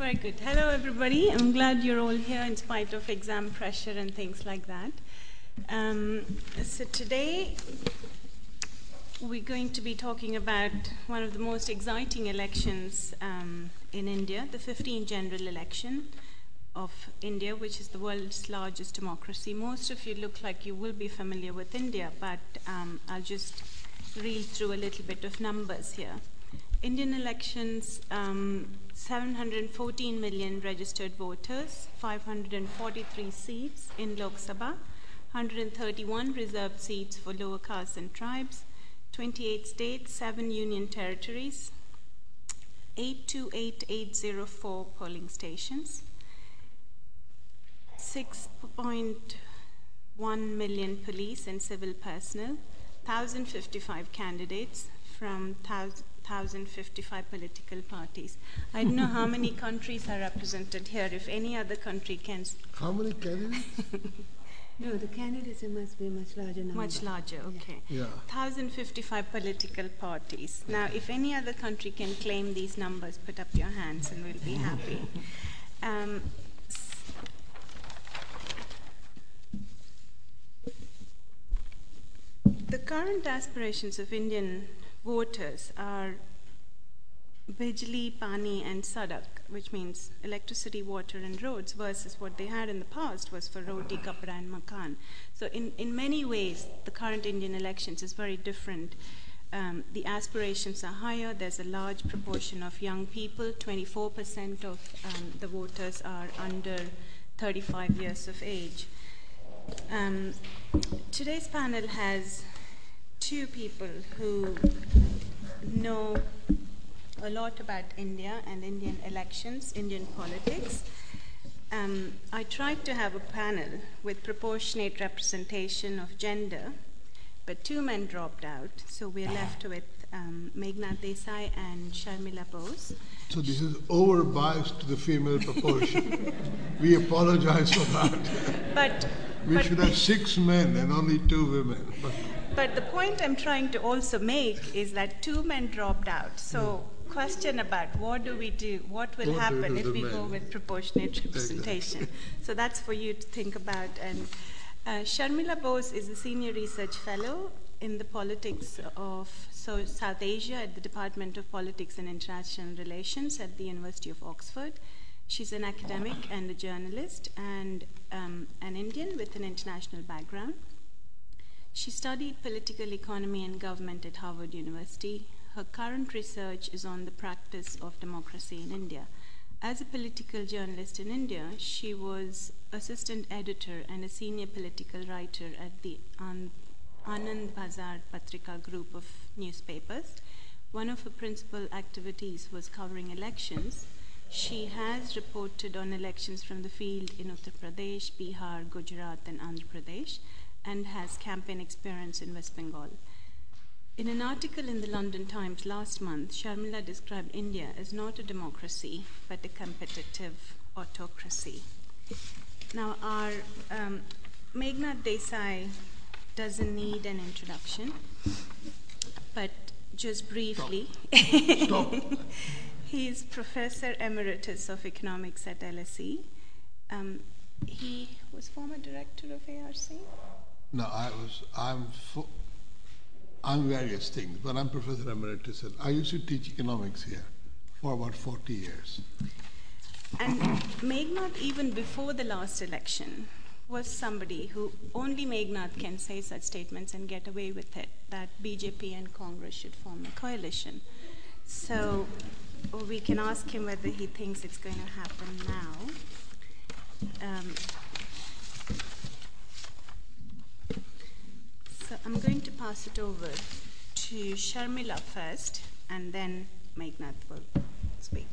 Very good. Hello, everybody. I'm glad you're all here in spite of exam pressure and things like that. Um, so, today we're going to be talking about one of the most exciting elections um, in India, the 15th general election of India, which is the world's largest democracy. Most of you look like you will be familiar with India, but um, I'll just reel through a little bit of numbers here. Indian elections, um, 714 million registered voters, 543 seats in Lok Sabha, 131 reserved seats for lower castes and tribes, 28 states, 7 union territories, 828804 polling stations, 6.1 million police and civil personnel, 1,055 candidates from 1,055 political parties. I don't know how many countries are represented here. If any other country can. How many candidates? no, the candidates must be much larger number. Much larger, okay. Yeah. 1,055 political parties. Now, if any other country can claim these numbers, put up your hands and we'll be happy. Um, the current aspirations of Indian voters are Bijli, Pani, and Sadak, which means electricity, water, and roads, versus what they had in the past was for roti, kapra, and makan. So, in, in many ways, the current Indian elections is very different. Um, the aspirations are higher. There's a large proportion of young people. 24% of um, the voters are under 35 years of age. Um, today's panel has two people who know a lot about India and Indian elections, Indian politics. Um, I tried to have a panel with proportionate representation of gender, but two men dropped out, so we're left with um, Meghnad Desai and Sharmila Bose. So this is over biased to the female proportion. we apologize for that. But we but, should have six men and only two women. But, but the point I'm trying to also make is that two men dropped out. So question about what do we do, what will What happen if we men? go with proportionate representation. so that's for you to think about. And uh, Sharmila Bose is a senior research fellow in the politics of so South Asia at the Department of Politics and International Relations at the University of Oxford. She's an academic and a journalist and um, an Indian with an international background. She studied political economy and government at Harvard University. Her current research is on the practice of democracy in India. As a political journalist in India, she was assistant editor and a senior political writer at the An- Anand Bazar Patrika group of newspapers. One of her principal activities was covering elections. She has reported on elections from the field in Uttar Pradesh, Bihar, Gujarat, and Andhra Pradesh, and has campaign experience in West Bengal. In an article in the London Times last month, Sharmila described India as not a democracy, but a competitive autocracy. Now, our um, Meghnad Desai doesn't need an introduction, but just briefly, Stop. he is Professor Emeritus of Economics at LSE. Um, he was former director of ARC. No, I was. I'm. I'm various things, but I'm Professor Emeritus. And I used to teach economics here for about 40 years. And Meghnad, even before the last election, was somebody who only Meghnad can say such statements and get away with it that BJP and Congress should form a coalition. So we can ask him whether he thinks it's going to happen now. Um, so I'm going to pass it over to Sharmila first, and then Meghnad will speak.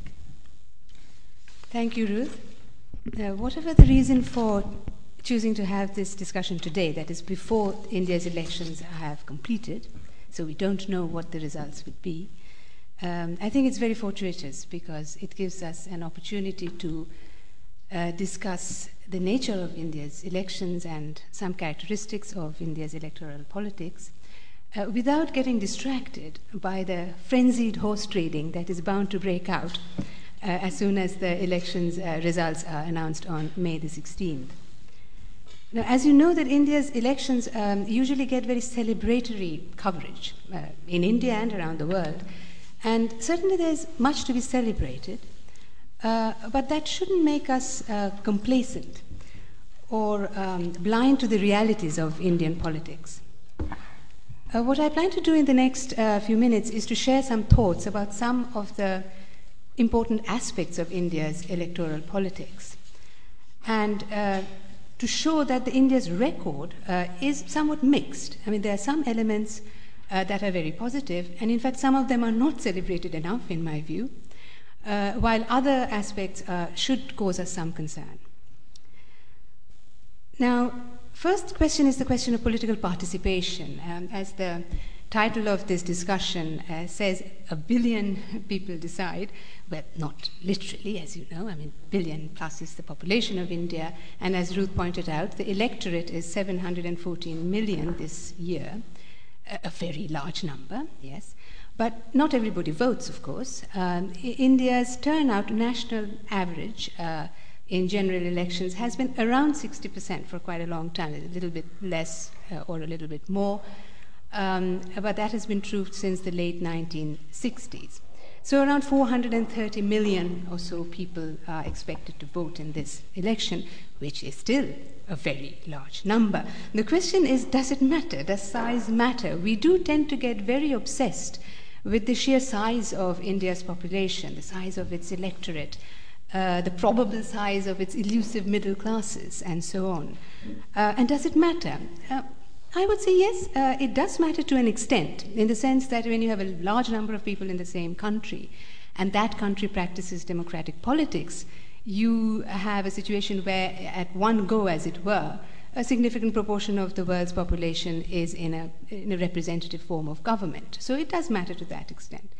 Thank you, Ruth. Uh, whatever the reason for choosing to have this discussion today, that is before India's elections have completed, so we don't know what the results would be, um, I think it's very fortuitous because it gives us an opportunity to uh, discuss the nature of India's elections and some characteristics of India's electoral politics uh, without getting distracted by the frenzied horse trading that is bound to break out as soon as the elections results are announced on May the 16th. Now, as you know, that India's elections um, usually get very celebratory coverage uh, in India and around the world, and certainly there's much to be celebrated, uh, but that shouldn't make us uh, complacent or um, blind to the realities of Indian politics. Uh, what I plan to do in the next uh, few minutes is to share some thoughts about some of the important aspects of India's electoral politics. And uh, to show that the India's record uh, is somewhat mixed. I mean, there are some elements that are very positive, and in fact, some of them are not celebrated enough, in my view, uh, while other aspects uh, should cause us some concern. Now, first question is the question of political participation. Um, as the title of this discussion uh, says a billion people decide. Well, not literally, as you know. I mean, billion plus is the population of India. And as Ruth pointed out, the electorate is 714 million this year, a, a very large number, yes. But not everybody votes, of course. Um, India's turnout, national average, uh, in general elections has been around 60% for quite a long time, a little bit less uh, or a little bit more. Um, but that has been true since the late 1960s. So, around 430 million or so people are expected to vote in this election, which is still a very large number. The question is does it matter? Does size matter? We do tend to get very obsessed with the sheer size of India's population, the size of its electorate. Uh, the probable size of its elusive middle classes, and so on. Uh, and does it matter? Uh, I would say yes, uh, it does matter to an extent, in the sense that when you have a large number of people in the same country, and that country practices democratic politics, you have a situation where, at one go, as it were, a significant proportion of the world's population is in a, in a representative form of government. So it does matter to that extent.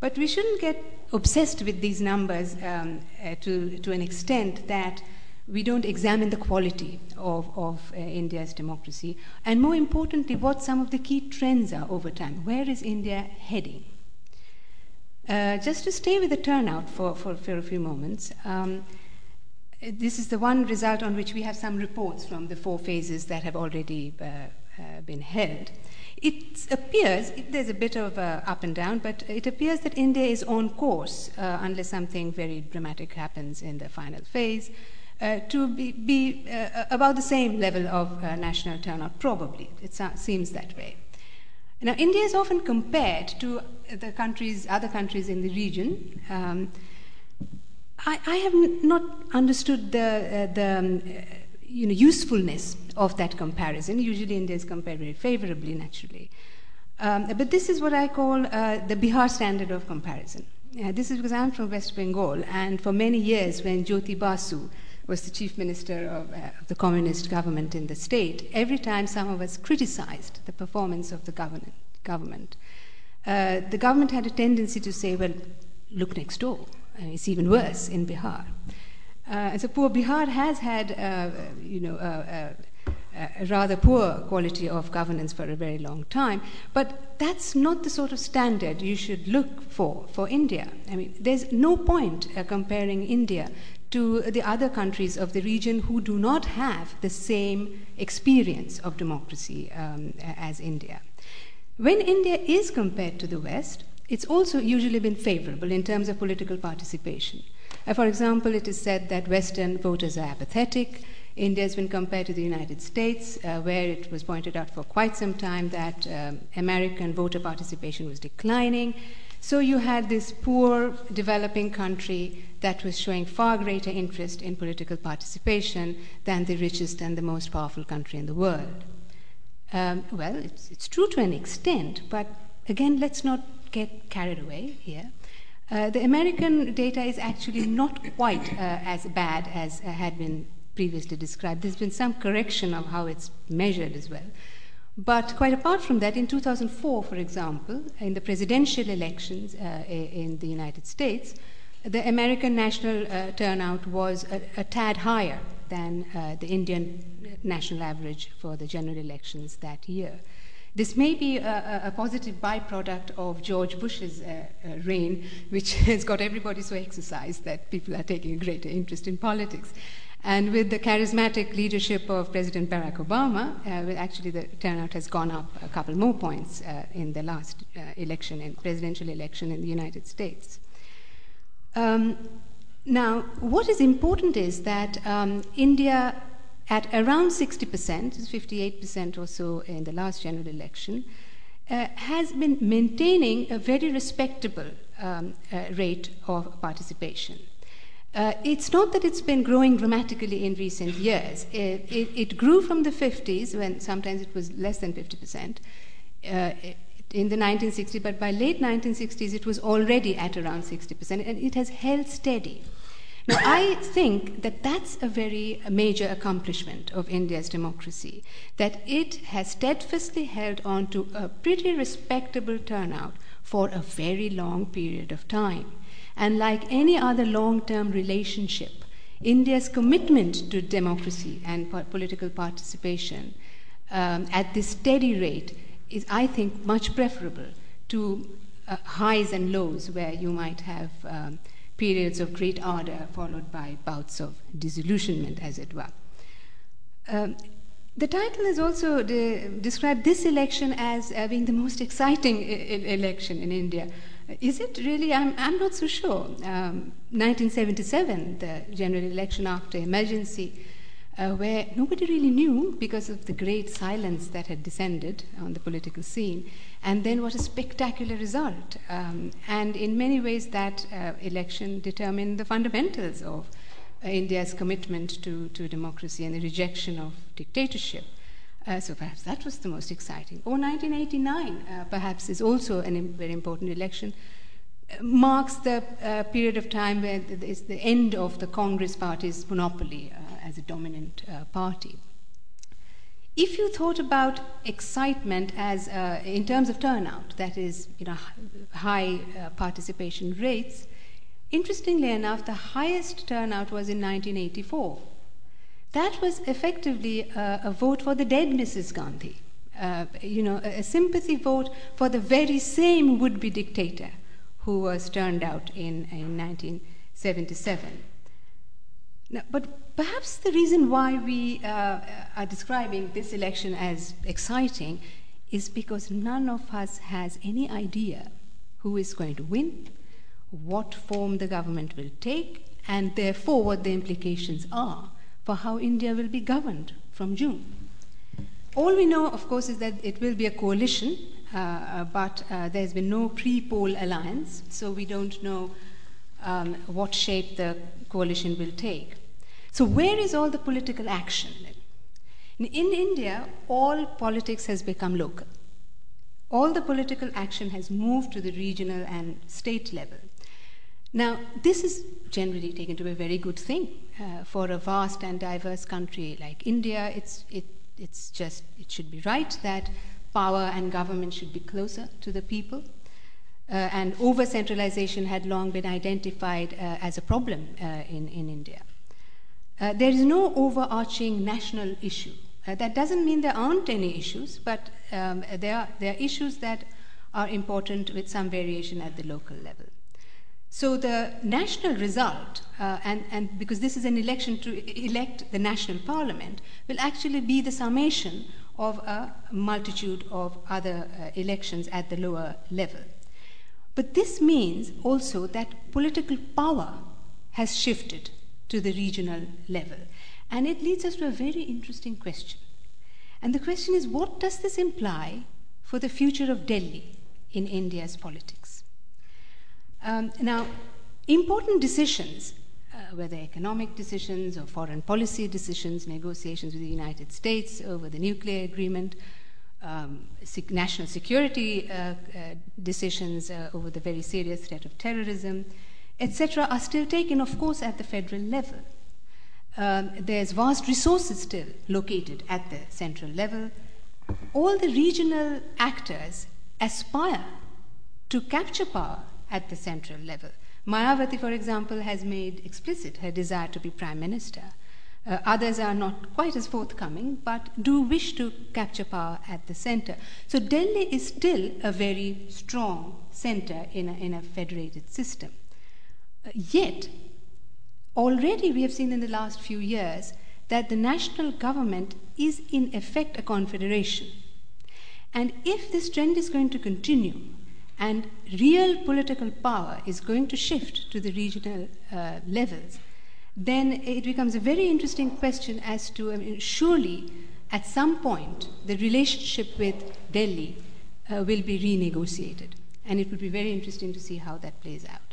But we shouldn't get obsessed with these numbers um, uh, to, to an extent that we don't examine the quality of, of uh, India's democracy, and more importantly, what some of the key trends are over time. Where is India heading? Uh, just to stay with the turnout for, for, for a few moments, um, this is the one result on which we have some reports from the four phases that have already uh, uh, been held. It appears, there's a bit of up and down, but it appears that India is on course, uh, unless something very dramatic happens in the final phase, uh, to be, be uh, about the same level of uh, national turnout, probably. It seems that way. Now, India is often compared to the countries, other countries in the region. Um, I, have not understood the, uh, um, usefulness of that comparison. Usually, India is compared very favorably, naturally. Um, but this is what I call uh, the Bihar standard of comparison. Uh, this is because I'm from West Bengal, and for many years, when Jyoti Basu was the chief minister of, the communist government in the state, every time some of us criticized the performance of the government, the government had a tendency to say, well, look next door. Uh, it's even worse in Bihar. Uh, and so poor Bihar has had, uh, you know, uh, a rather poor quality of governance for a very long time. But that's not the sort of standard you should look for for India. I mean, there's no point uh, comparing India to the other countries of the region who do not have the same experience of democracy um, as India. When India is compared to the West, it's also usually been favorable in terms of political participation. Uh, for example, it is said that Western voters are apathetic. India has been compared to the United States, uh, where it was pointed out for quite some time that um, American voter participation was declining. So you had this poor developing country that was showing far greater interest in political participation than the richest and the most powerful country in the world. Um, well, it's, it's, true to an extent, but again, let's not get carried away here. Uh, the American data is actually not quite uh, as bad as uh, had been previously described. There's been some correction of how it's measured as well. But quite apart from that, in 2004, for example, in the presidential elections uh, in the United States, the American national uh, turnout was a, a, tad higher than uh, the Indian national average for the general elections that year. This may be a, a positive byproduct of George Bush's uh, uh, reign, which has got everybody so exercised that people are taking a greater interest in politics. And with the charismatic leadership of President Barack Obama, uh, actually the turnout has gone up a couple more points uh, in the last uh, election, in presidential election in the United States. Um, now, what is important is that um, India at around 60%, 58% or so in the last general election, uh, has been maintaining a very respectable um, uh, rate of participation. Uh, it's not that it's been growing dramatically in recent years. It, it, it, grew from the 50s, when sometimes it was less than 50%, uh, in the 1960s, but by late 1960s it was already at around 60%, and it has held steady. I think that that's a very major accomplishment of India's democracy, that it has steadfastly held on to a pretty respectable turnout for a very long period of time. And like any other long term relationship, India's commitment to democracy and political participation um, at this steady rate is, I think, much preferable to uh, highs and lows where you might have. Um, periods of great ardor followed by bouts of disillusionment, as it were. Um, the title has also de- described this election as uh, being the most exciting I- election in India. Is it really? I'm, I'm not so sure. Um, 1977, the general election after emergency, uh, where nobody really knew because of the great silence that had descended on the political scene. And then what a spectacular result. Um, and in many ways, that uh, election determined the fundamentals of uh, India's commitment to, to democracy and the rejection of dictatorship. Uh, so perhaps that was the most exciting. Or 1989, uh, perhaps, is also a very important election. Uh, marks the uh, period of time where it's the end of the Congress party's monopoly as a dominant party. If you thought about excitement as uh, in terms of turnout, that is, you know, high uh, participation rates, interestingly enough, the highest turnout was in 1984. That was effectively uh, a vote for the dead Mrs. Gandhi. Uh, you know, a, a sympathy vote for the very same would-be dictator who was turned out in, in 1977. Now, but perhaps the reason why we uh, are describing this election as exciting is because none of us has any idea who is going to win, what form the government will take, and therefore what the implications are for how India will be governed from June. All we know, of course, is that it will be a coalition, uh, but uh, there's been no pre poll alliance, so we don't know um, what shape the coalition will take. So, where is all the political action? In, in India, all politics has become local. All the political action has moved to the regional and state level. Now, this is generally taken to be a very good thing uh, for a vast and diverse country like India. It's, it, it's just, it should be right that power and government should be closer to the people. Uh, and over centralization had long been identified uh, as a problem uh, in, in India. Uh, there is no overarching national issue. Uh, that doesn't mean there aren't any issues, but um, there, are, there are issues that are important with some variation at the local level. So the national result, uh, and, and because this is an election to elect the national parliament, will actually be the summation of a multitude of other uh, elections at the lower level. But this means also that political power has shifted to the regional level. And it leads us to a very interesting question. And the question is what does this imply for the future of Delhi in India's politics? Um, now, important decisions, uh, whether economic decisions or foreign policy decisions, negotiations with the United States over the nuclear agreement, um, national security uh, uh, decisions uh, over the very serious threat of terrorism, etc., are still taken, of course, at the federal level. Um, there's vast resources still located at the central level. All the regional actors aspire to capture power at the central level. Mayawati, for example, has made explicit her desire to be prime minister. Uh, others are not quite as forthcoming, but do wish to capture power at the center. So Delhi is still a very strong center in a, in a federated system. Yet, already we have seen in the last few years that the national government is in effect a confederation. And if this trend is going to continue, and real political power is going to shift to the regional uh, levels, then it becomes a very interesting question as to I mean, surely at some point the relationship with Delhi uh, will be renegotiated. And it would be very interesting to see how that plays out.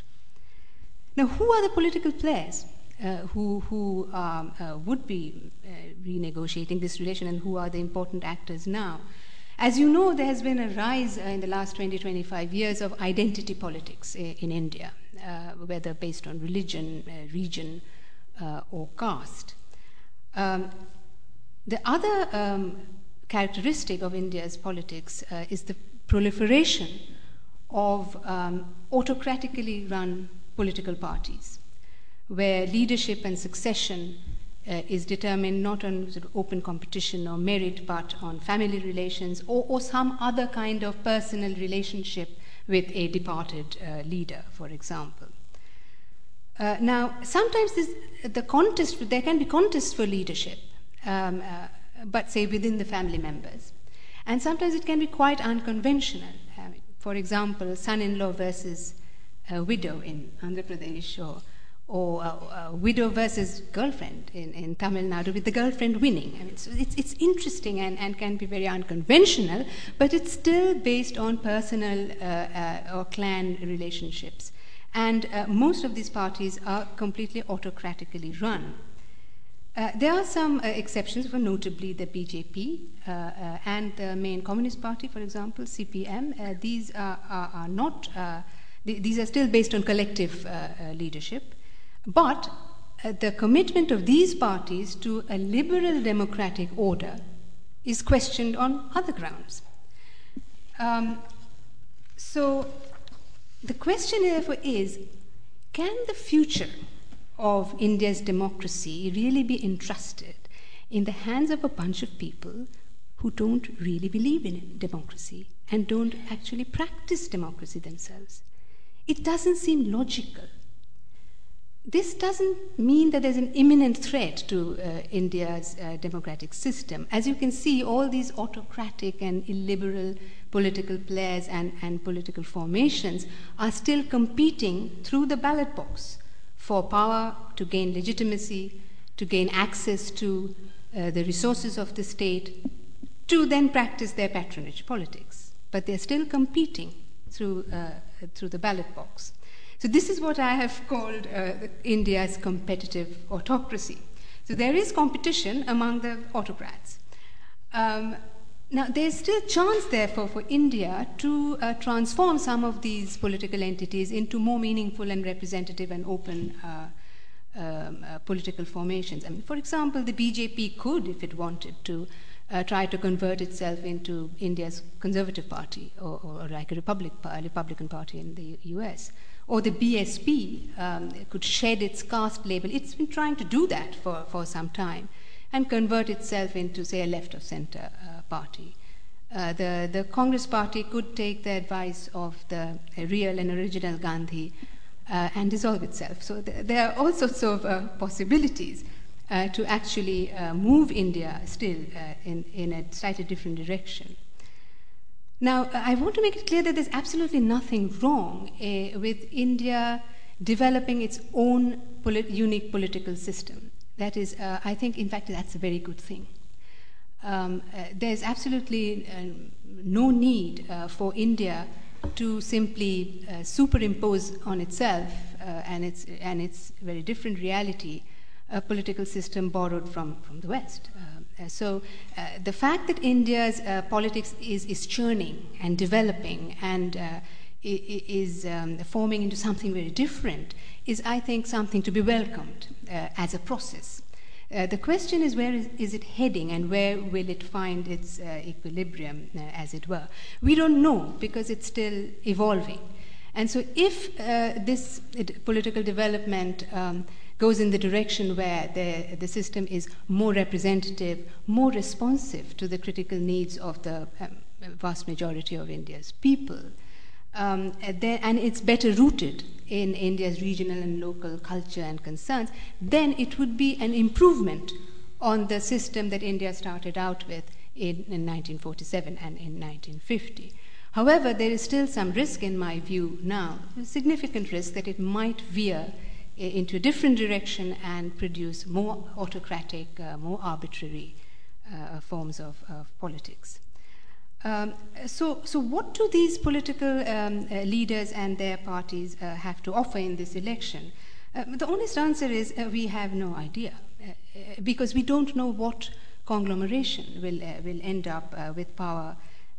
Now, who are the political players uh, who, who um, uh, would be uh, renegotiating this relation and who are the important actors now? As you know, there has been a rise uh, in the last 20, 25 years of identity politics uh, in India, uh, whether based on religion, region, or caste. Um, the other um, characteristic of India's politics is the proliferation of um, autocratically run political parties, where leadership and succession uh, is determined not on sort of open competition or merit, but on family relations or, or some other kind of personal relationship with a departed uh, leader, for example. Uh, now, sometimes this, the contest, there can be contests for leadership, um, uh, but say within the family members. And sometimes it can be quite unconventional. Uh, for example, son in versus widow in Andhra Pradesh, or or uh, widow versus girlfriend in, in Tamil Nadu, with the girlfriend winning. I mean, so it's, it's interesting and, and can be very unconventional, but it's still based on personal uh, uh, or clan relationships. And uh, most of these parties are completely autocratically run. Uh, there are some uh, exceptions, for notably the BJP and the main Communist Party, for example, CPM. these are, are, are not, th- these are still based on collective leadership. But uh, the commitment of these parties to a liberal democratic order is questioned on other grounds. Um, so the question, therefore, is can the future of India's democracy really be entrusted in the hands of a bunch of people who don't really believe in democracy and don't actually practice democracy themselves? It doesn't seem logical this doesn't mean that there's an imminent threat to uh, India's uh, democratic system. As you can see, all these autocratic and illiberal political players and, and political formations are still competing through the ballot box for power to gain legitimacy, to gain access to uh, the resources of the state, to then practice their patronage politics. But they're still competing through, uh, through the ballot box. So, this is what I have called uh, India's competitive autocracy. So, there is competition among the autocrats. Um, now, there's still chance, therefore, for India to uh, transform some of these political entities into more meaningful and representative and open uh, um, uh, political formations. I mean, for example, the BJP could, if it wanted to, uh, try to convert itself into India's conservative party or, or like a, Republic, Republican party in the US or the BSP um, could shed its caste label. It's been trying to do that for, for some time and convert itself into, say, a left of center uh, party. Uh, the, the Congress party could take the advice of the real and original Gandhi uh, and dissolve itself. So th- there are all sorts of uh, possibilities uh, to actually uh, move India still in, in a slightly different direction. Now, I want to make it clear that there's absolutely nothing wrong uh, with India developing its own polit- unique political system. That is, uh, I think, in fact, that's a very good thing. Um, uh, there's absolutely uh, no need uh, for India to simply superimpose on itself and, its, and its very different reality a political system borrowed from, from the West. Uh, so uh, the fact that India's uh, politics is, is churning and developing and is um, forming into something very different is, I think, something to be welcomed as a process. Uh, the question is where is, is, it heading and where will it find its uh, equilibrium, uh, as it were? We don't know because it's still evolving. And so, if this political development um, goes in the direction where the, the system is more representative, more responsive to the critical needs of the um, vast majority of India's people. Um, and it's better rooted in India's regional and local culture and concerns, then it would be an improvement on the system that India started out with in, in 1947 and in 1950. However, there is still some risk, in my view, now, significant risk that it might veer into a different direction and produce more autocratic, uh, more arbitrary uh, forms of, of politics. Um, so, so, what do these political um, uh, leaders and their parties uh, have to offer in this election? Uh, the honest answer is uh, we have no idea, because we don't know what conglomeration will, will end up with power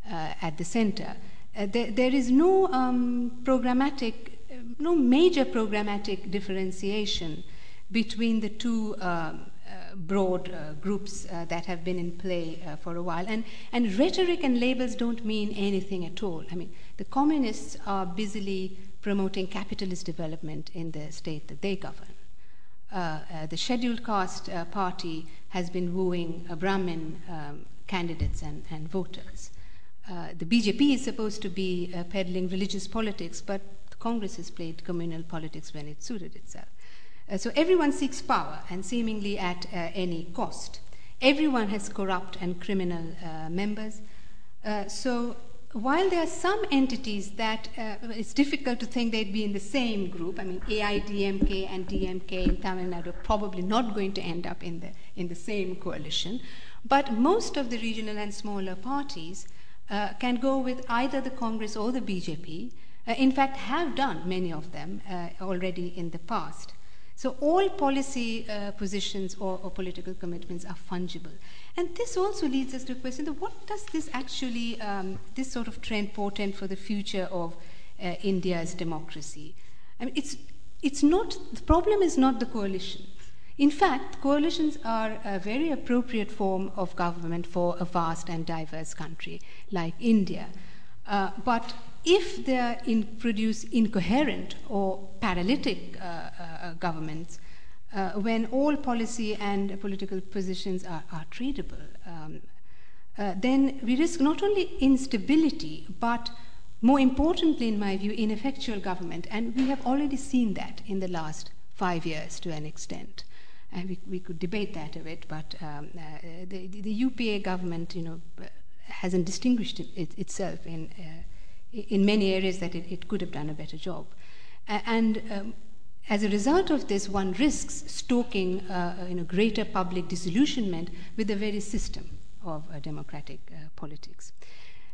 at the center. There, there is no um, programmatic no major programmatic differentiation between the two um, uh, broad uh, groups uh, that have been in play uh, for a while. And, and rhetoric and labels don't mean anything at all. I mean, the communists are busily promoting capitalist development in the state that they govern. Uh, the scheduled caste party has been wooing Brahmin um, candidates and, and voters. the BJP is supposed to be peddling religious politics, but Congress has played communal politics when it suited itself. Uh, so everyone seeks power, and seemingly at uh, any cost. Everyone has corrupt and criminal uh, members. Uh, so while there are some entities that uh, it's difficult to think they'd be in the same group, I mean, AIADMK and DMK in Tamil Nadu are probably not going to end up in the, in the same coalition, but most of the regional and smaller parties uh, can go with either the Congress or the BJP in fact, have done many of them uh, already in the past. So all policy uh, positions or, or, political commitments are fungible. And this also leads us to a question what does this actually, um, this sort of trend portend for the future of uh, India's democracy? I mean, it's, it's not, the problem is not the coalition. In fact, coalitions are a very appropriate form of government for a vast and diverse country like India. Uh, but if they in, produce incoherent or paralytic uh, uh, governments, uh, when all policy and political positions are, are um, uh, then we risk not only instability, but more importantly, in my view, ineffectual government. And we have already seen that in the last five years to an extent. And we, we could debate that a bit, but um, uh, the, the, UPA government, you know, hasn't distinguished it, itself in in many areas that it, it could have done a better job. and um, as a result of this, one risks stoking uh, you know, greater public disillusionment with the very system of uh, democratic uh, politics.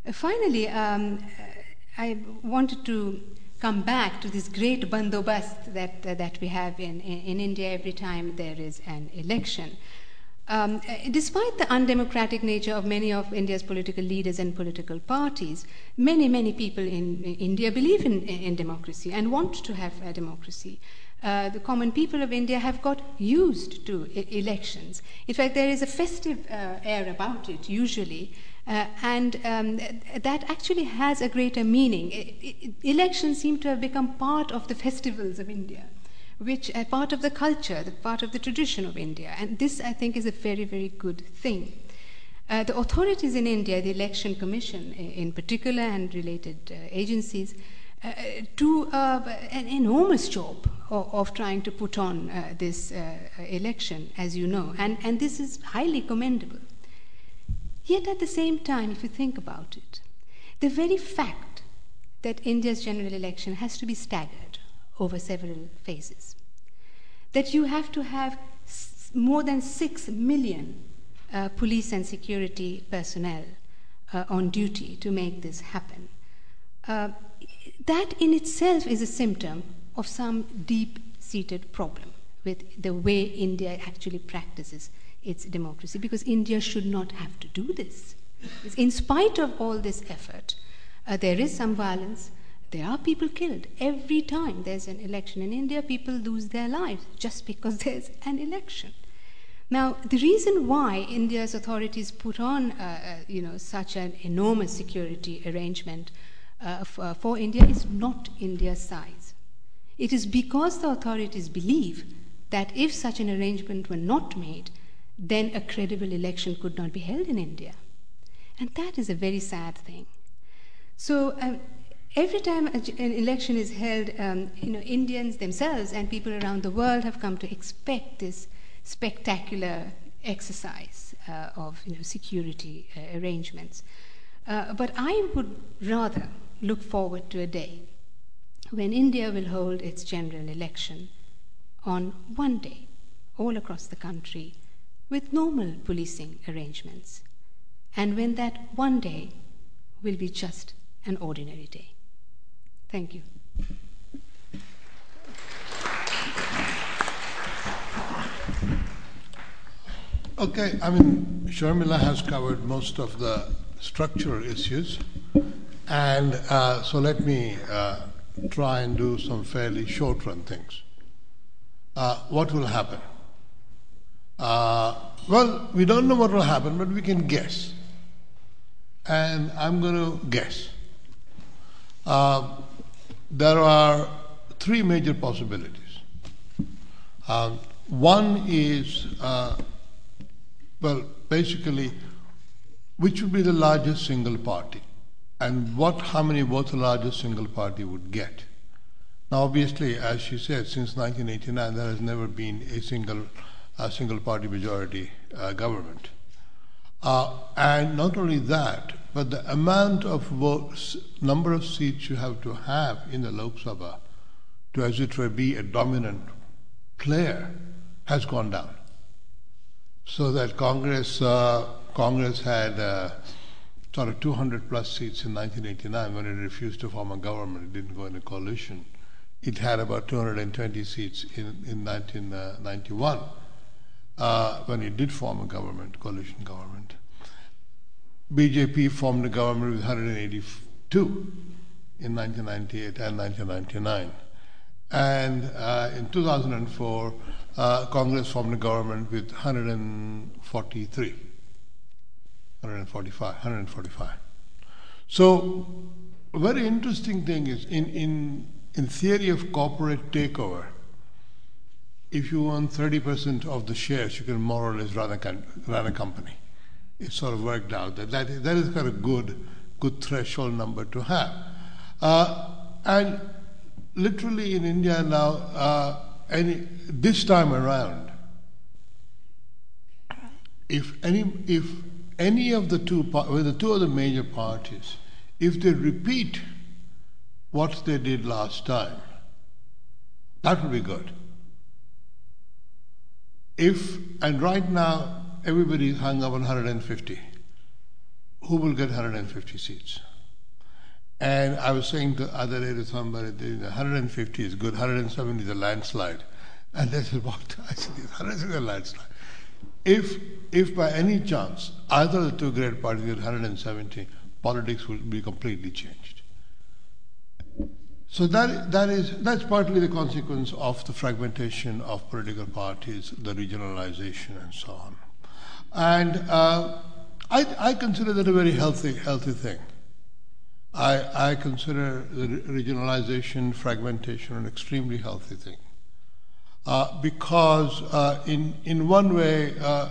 Uh, finally, um, I wanted to come back to this great bandobast that, that we have in, in, in India every time there is an election. Um, despite the undemocratic nature of many of India's political leaders and political parties, many, many people in, in India believe in, in, democracy and want to have a democracy. Uh, the common people of India have got used to I- elections. In fact, there is a festive uh, air about it, usually, uh, and um, that actually has a greater meaning. I- I- elections seem to have become part of the festivals of India which are part of the culture, the part of the tradition of India. And this, I think, is a very, very good thing. Uh, the authorities in India, the Election Commission in particular, and related uh, agencies, uh, do uh, an enormous job of, of, trying to put on uh, this uh, election, as you know, and, and this is highly commendable. Yet at the same time, if you think about it, the very fact that India's general election has to be staggered over several phases. That you have to have more than six million uh, police and security personnel uh, on duty to make this happen. Uh, that in itself is a symptom of some deep seated problem with the way India actually practices its democracy, because India should not have to do this. In spite of all this effort, uh, there is some violence, there are people killed. Every time there's an election in India, people lose their lives just because there's an election. Now, the reason why India's authorities put on, uh, uh, you know, such an enormous security arrangement uh, f- uh, for India is not India's size. It is because the authorities believe that if such an arrangement were not made, then a credible election could not be held in India. And that is a very sad thing. So um, every time an election is held, um, you know, Indians themselves and people around the world have come to expect this spectacular exercise uh, of you know, security uh, arrangements. Uh, but I would rather look forward to a day when India will hold its general election on one day, all across the country, with normal policing arrangements, and when that one day will be just an ordinary day. Thank you. Okay, I mean, Sharmila has covered most of the structural issues, and uh, so let me uh, try and do some fairly short run things. Uh, what will happen? Uh, well, we don't know what will happen, but we can guess. And I'm going to guess. There are three major possibilities. Um, one is, uh, well, basically, which would be the largest single party, and what, how many votes the largest single party would get. Now, obviously, as she said, since 1989, there has never been a single, a single party majority uh, government. Uh, and not only that, but the amount of votes, number of seats you have to have in the Lok Sabha to, as it were, be a dominant player has gone down. So that Congress, uh, Congress had uh, sort of 200 plus seats in 1989 when it refused to form a government. It didn't go in a coalition. It had about 220 seats in, in 1991 uh, when it did form a government, coalition government. BJP formed a government with 182 in 1998 and 1999. And uh, in 2004, uh, Congress formed a government with 143, 145, 145. So, a very interesting thing is in, in, in theory of corporate takeover, if you own 30% of the shares, you can more or less run a, run a company. It sort of worked out that that is, kind of good, good threshold number to have. Uh, and literally in India now, uh, any, this time around, if any, if any of the two, well, the two other major parties, if they repeat what they did last time, that would be good. If, and right now, everybody hung up on 150. Who will get 150 seats? And I was saying the other day to somebody, 150 is good, 170 is a landslide. And they said, what? I said, 170 is a landslide. If, if by any chance either of the two great parties get 170, politics will be completely changed. So that, that is, that's partly the consequence of the fragmentation of political parties, the regionalization, and so on. And uh, I, I, consider that a very healthy, healthy thing. I, I consider the regionalization, fragmentation an extremely healthy thing. Uh, because uh, in, in one way, uh,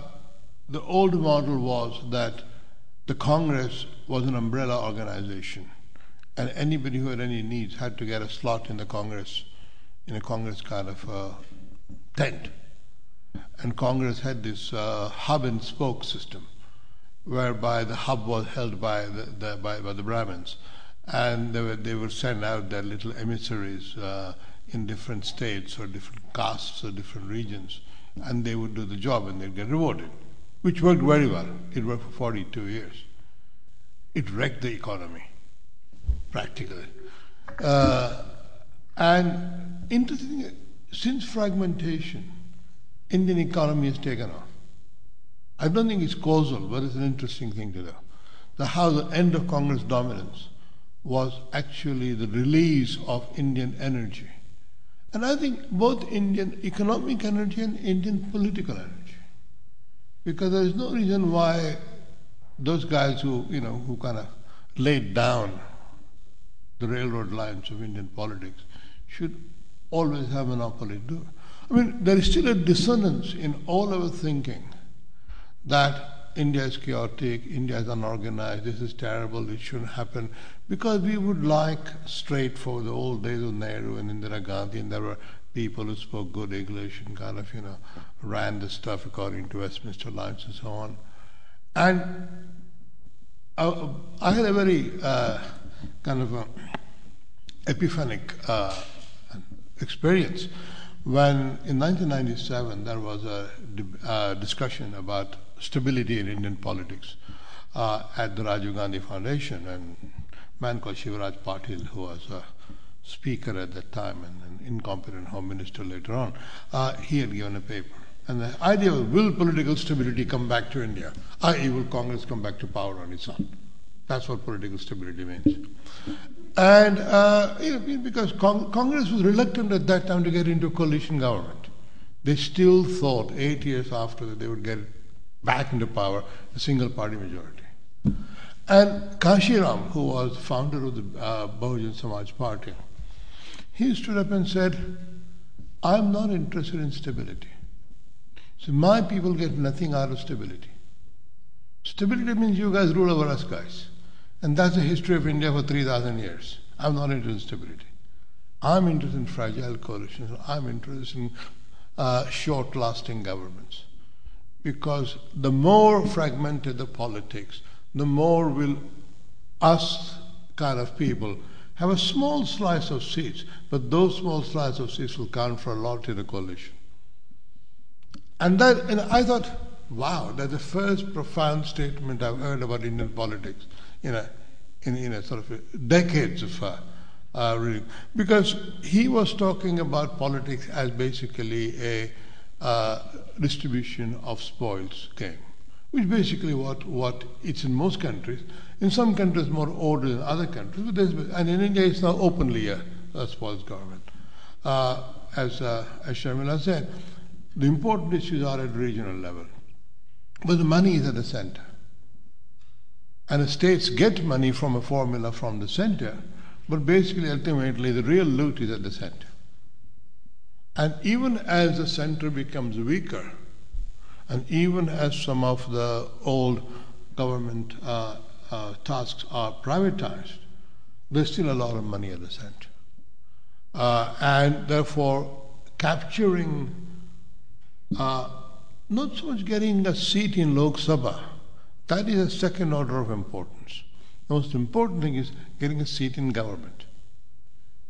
the old model was that the Congress was an umbrella organization and anybody who had any needs had to get a slot in the Congress, in a Congress kind of uh, tent. And Congress had this uh, hub and spoke system, whereby the hub was held by the, the by, by, the Brahmins, and they, were, they would send out their little emissaries uh, in different states or different castes or different regions, and they would do the job and they'd get rewarded, which worked very well. It worked for 42 years. It wrecked the economy practically. Uh, and interesting, since fragmentation, Indian economy has taken off. I don't think it's causal, but it's an interesting thing to know. The how the end of Congress dominance was actually the release of Indian energy. And I think both Indian economic energy and Indian political energy. Because there is no reason why those guys who, you know, who kind of laid down the railroad lines of Indian politics should always have monopoly do. I mean, there is still a dissonance in all our thinking that India is chaotic, India is unorganized, this is terrible, it shouldn't happen, because we would like straightforward the old days of Nehru and Indira Gandhi, and there were people who spoke good English and kind of, you know, ran the stuff according to Westminster lines and so on. And uh, I had a very uh, kind of epiphanic uh, experience when in 1997 there was a uh, discussion about stability in Indian politics uh, at the Rajiv Gandhi Foundation, and a man called Shivaraj Patil, who was a speaker at that time and an incompetent home minister later on, uh, he had given a paper. And the idea was, will political stability come back to India? I.e., will Congress come back to power on its own? That's what political stability means. And uh, because Cong- Congress was reluctant at that time to get into coalition government, they still thought eight years after that they would get back into power a single party majority. And Kanshi Ram, who was founder of the uh, Bahujan Samaj Party, he stood up and said, I'm not interested in stability. So my people get nothing out of stability. Stability means you guys rule over us guys. And that's the history of India for 3,000 years. I'm not interested in stability. I'm interested in fragile coalitions. I'm interested in uh, short lasting governments. Because the more fragmented the politics, the more will us kind of people have a small slice of seats, but those small slices of seats will count for a lot in a coalition. And that, and I thought, wow, that's the first profound statement I've heard about Indian politics in a, in, in a sort of decades of uh, uh, reading. Because he was talking about politics as basically a uh, distribution of spoils game, which basically what, what it's in most countries. In some countries more order than other countries, but and in India it's now openly a, a spoils government. Uh, as, uh, as Sharmila said, the important issues are at regional level, but the money is at the center. And the states get money from a formula from the center, but basically, ultimately, the real loot is at the center. And even as the center becomes weaker, and even as some of the old government uh, uh, tasks are privatized, there's still a lot of money at the center. Uh, and therefore, capturing, uh, not so much getting a seat in Lok Sabha, that is a second order of importance. The most important thing is getting a seat in government,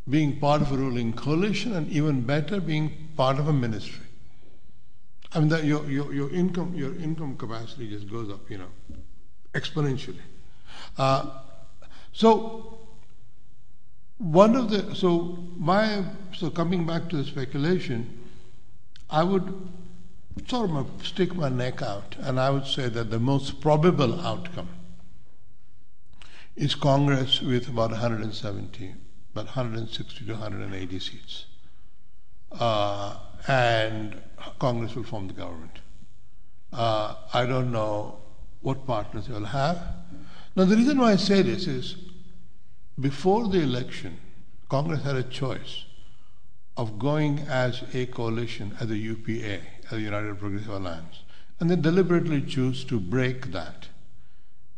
being part of a ruling coalition, and even better, being part of a ministry. I mean, that your, your, your, income, your income capacity just goes up, you know, exponentially. Uh, so, one of the, so my, so coming back to the speculation, I would sort of stick my neck out, and I would say that the most probable outcome is Congress with about 170, about 160 to 180 seats. Uh, and Congress will form the government. Uh, I don't know what partners they will have. Now, the reason why I say this is before the election, Congress had a choice of going as a coalition, as a UPA, a United Progressive Alliance. And they deliberately choose to break that.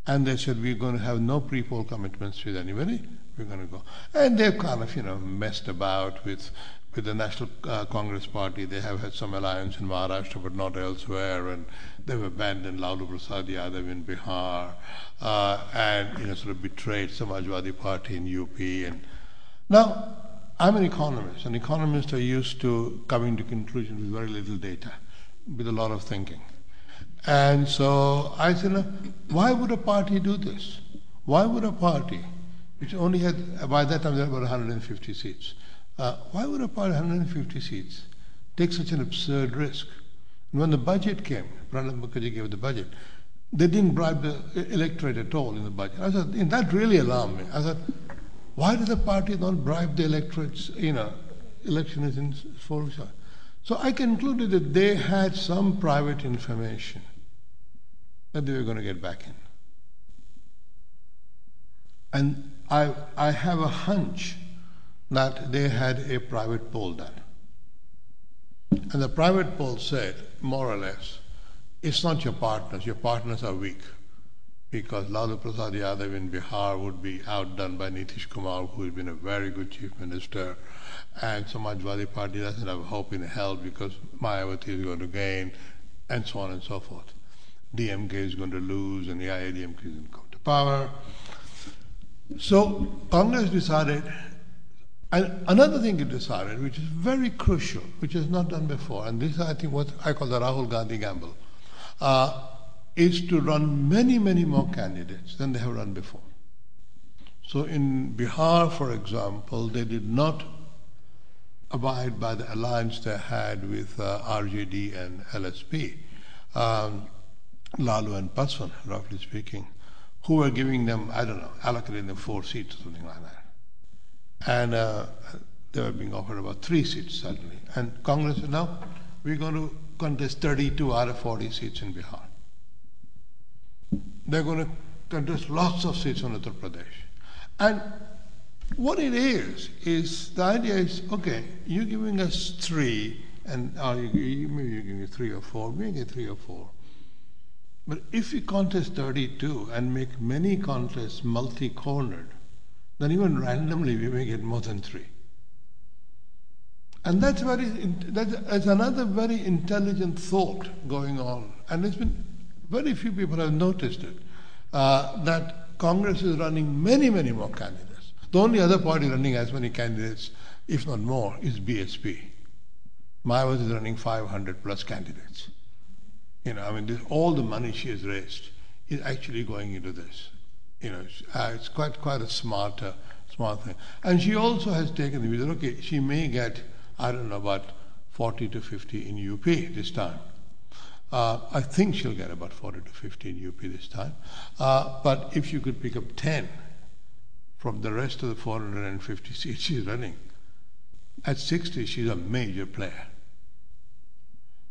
And they said, we're going to have no pre-poll commitments with anybody. We're going to go. And they've kind of, you know, messed about with with the National uh, Congress Party. They have had some alliance in Maharashtra, but not elsewhere. And they've abandoned Lalu Prasad Yadav in Bihar, uh, and you know, sort of betrayed Samajwadi Party in UP. And now, I'm an economist, and economists are used to coming to conclusions with very little data, with a lot of thinking. And so I said, why would a party do this? Why would a party, which only had, by that time there were about 150 seats, uh, why would a party 150 seats take such an absurd risk? And when the budget came, Pranab Mukherjee gave the budget, they didn't bribe the electorate at all in the budget. I said, that really alarmed me. I said, why did the party not bribe the electorate's, you know, election is in weeks? So I concluded that they had some private information that they were going to get back in. And I, I have a hunch that they had a private poll done. And the private poll said, more or less, it's not your partners, your partners are weak. Because Lalu Prasad Yadav in Bihar would be outdone by Nitish Kumar, who has been a very good chief minister, and Samajwadi Party doesn't have hope in hell because Mayawati is going to gain, and so on and so forth. DMK is going to lose, and the AIADMK is going to come to power. So Congress decided, and another thing it decided, which is very crucial, which is not done before, and this I think, what I call the Rahul Gandhi gamble, uh, is to run many, many more candidates than they have run before. So in Bihar, for example, they did not abide by the alliance they had with uh, RJD and LJP, um, Lalu and Paswan, roughly speaking, who were giving them, I don't know, allocating them four seats or something like that. And uh, they were being offered about three seats suddenly. And Congress said, no, we're going to contest 32 out of 40 seats in Bihar. They're going to contest lots of seats in Uttar Pradesh. And what it is, is the idea is okay, you're giving us three, and uh, you, maybe you're giving three or four, maybe three or four. But if we contest 32 and make many contests multi cornered, then even randomly we may get more than three. And that's very that's another very intelligent thought going on, and it's been very few people have noticed it uh, that Congress is running many many more candidates. The only other party running as many candidates, if not more, is BSP. Mayawati is running 500 plus candidates. You know, I mean, this, all the money she has raised is actually going into this. You know, uh, it's quite quite a smart uh, smart thing. And she also has taken the view that okay, she may get I don't know, about 40 to 50 in UP this time. Uh, I think she'll get about 40 to 15 UP this time. Uh, but if you could pick up 10 from the rest of the 450 seats she's running, at 60, she's a major player.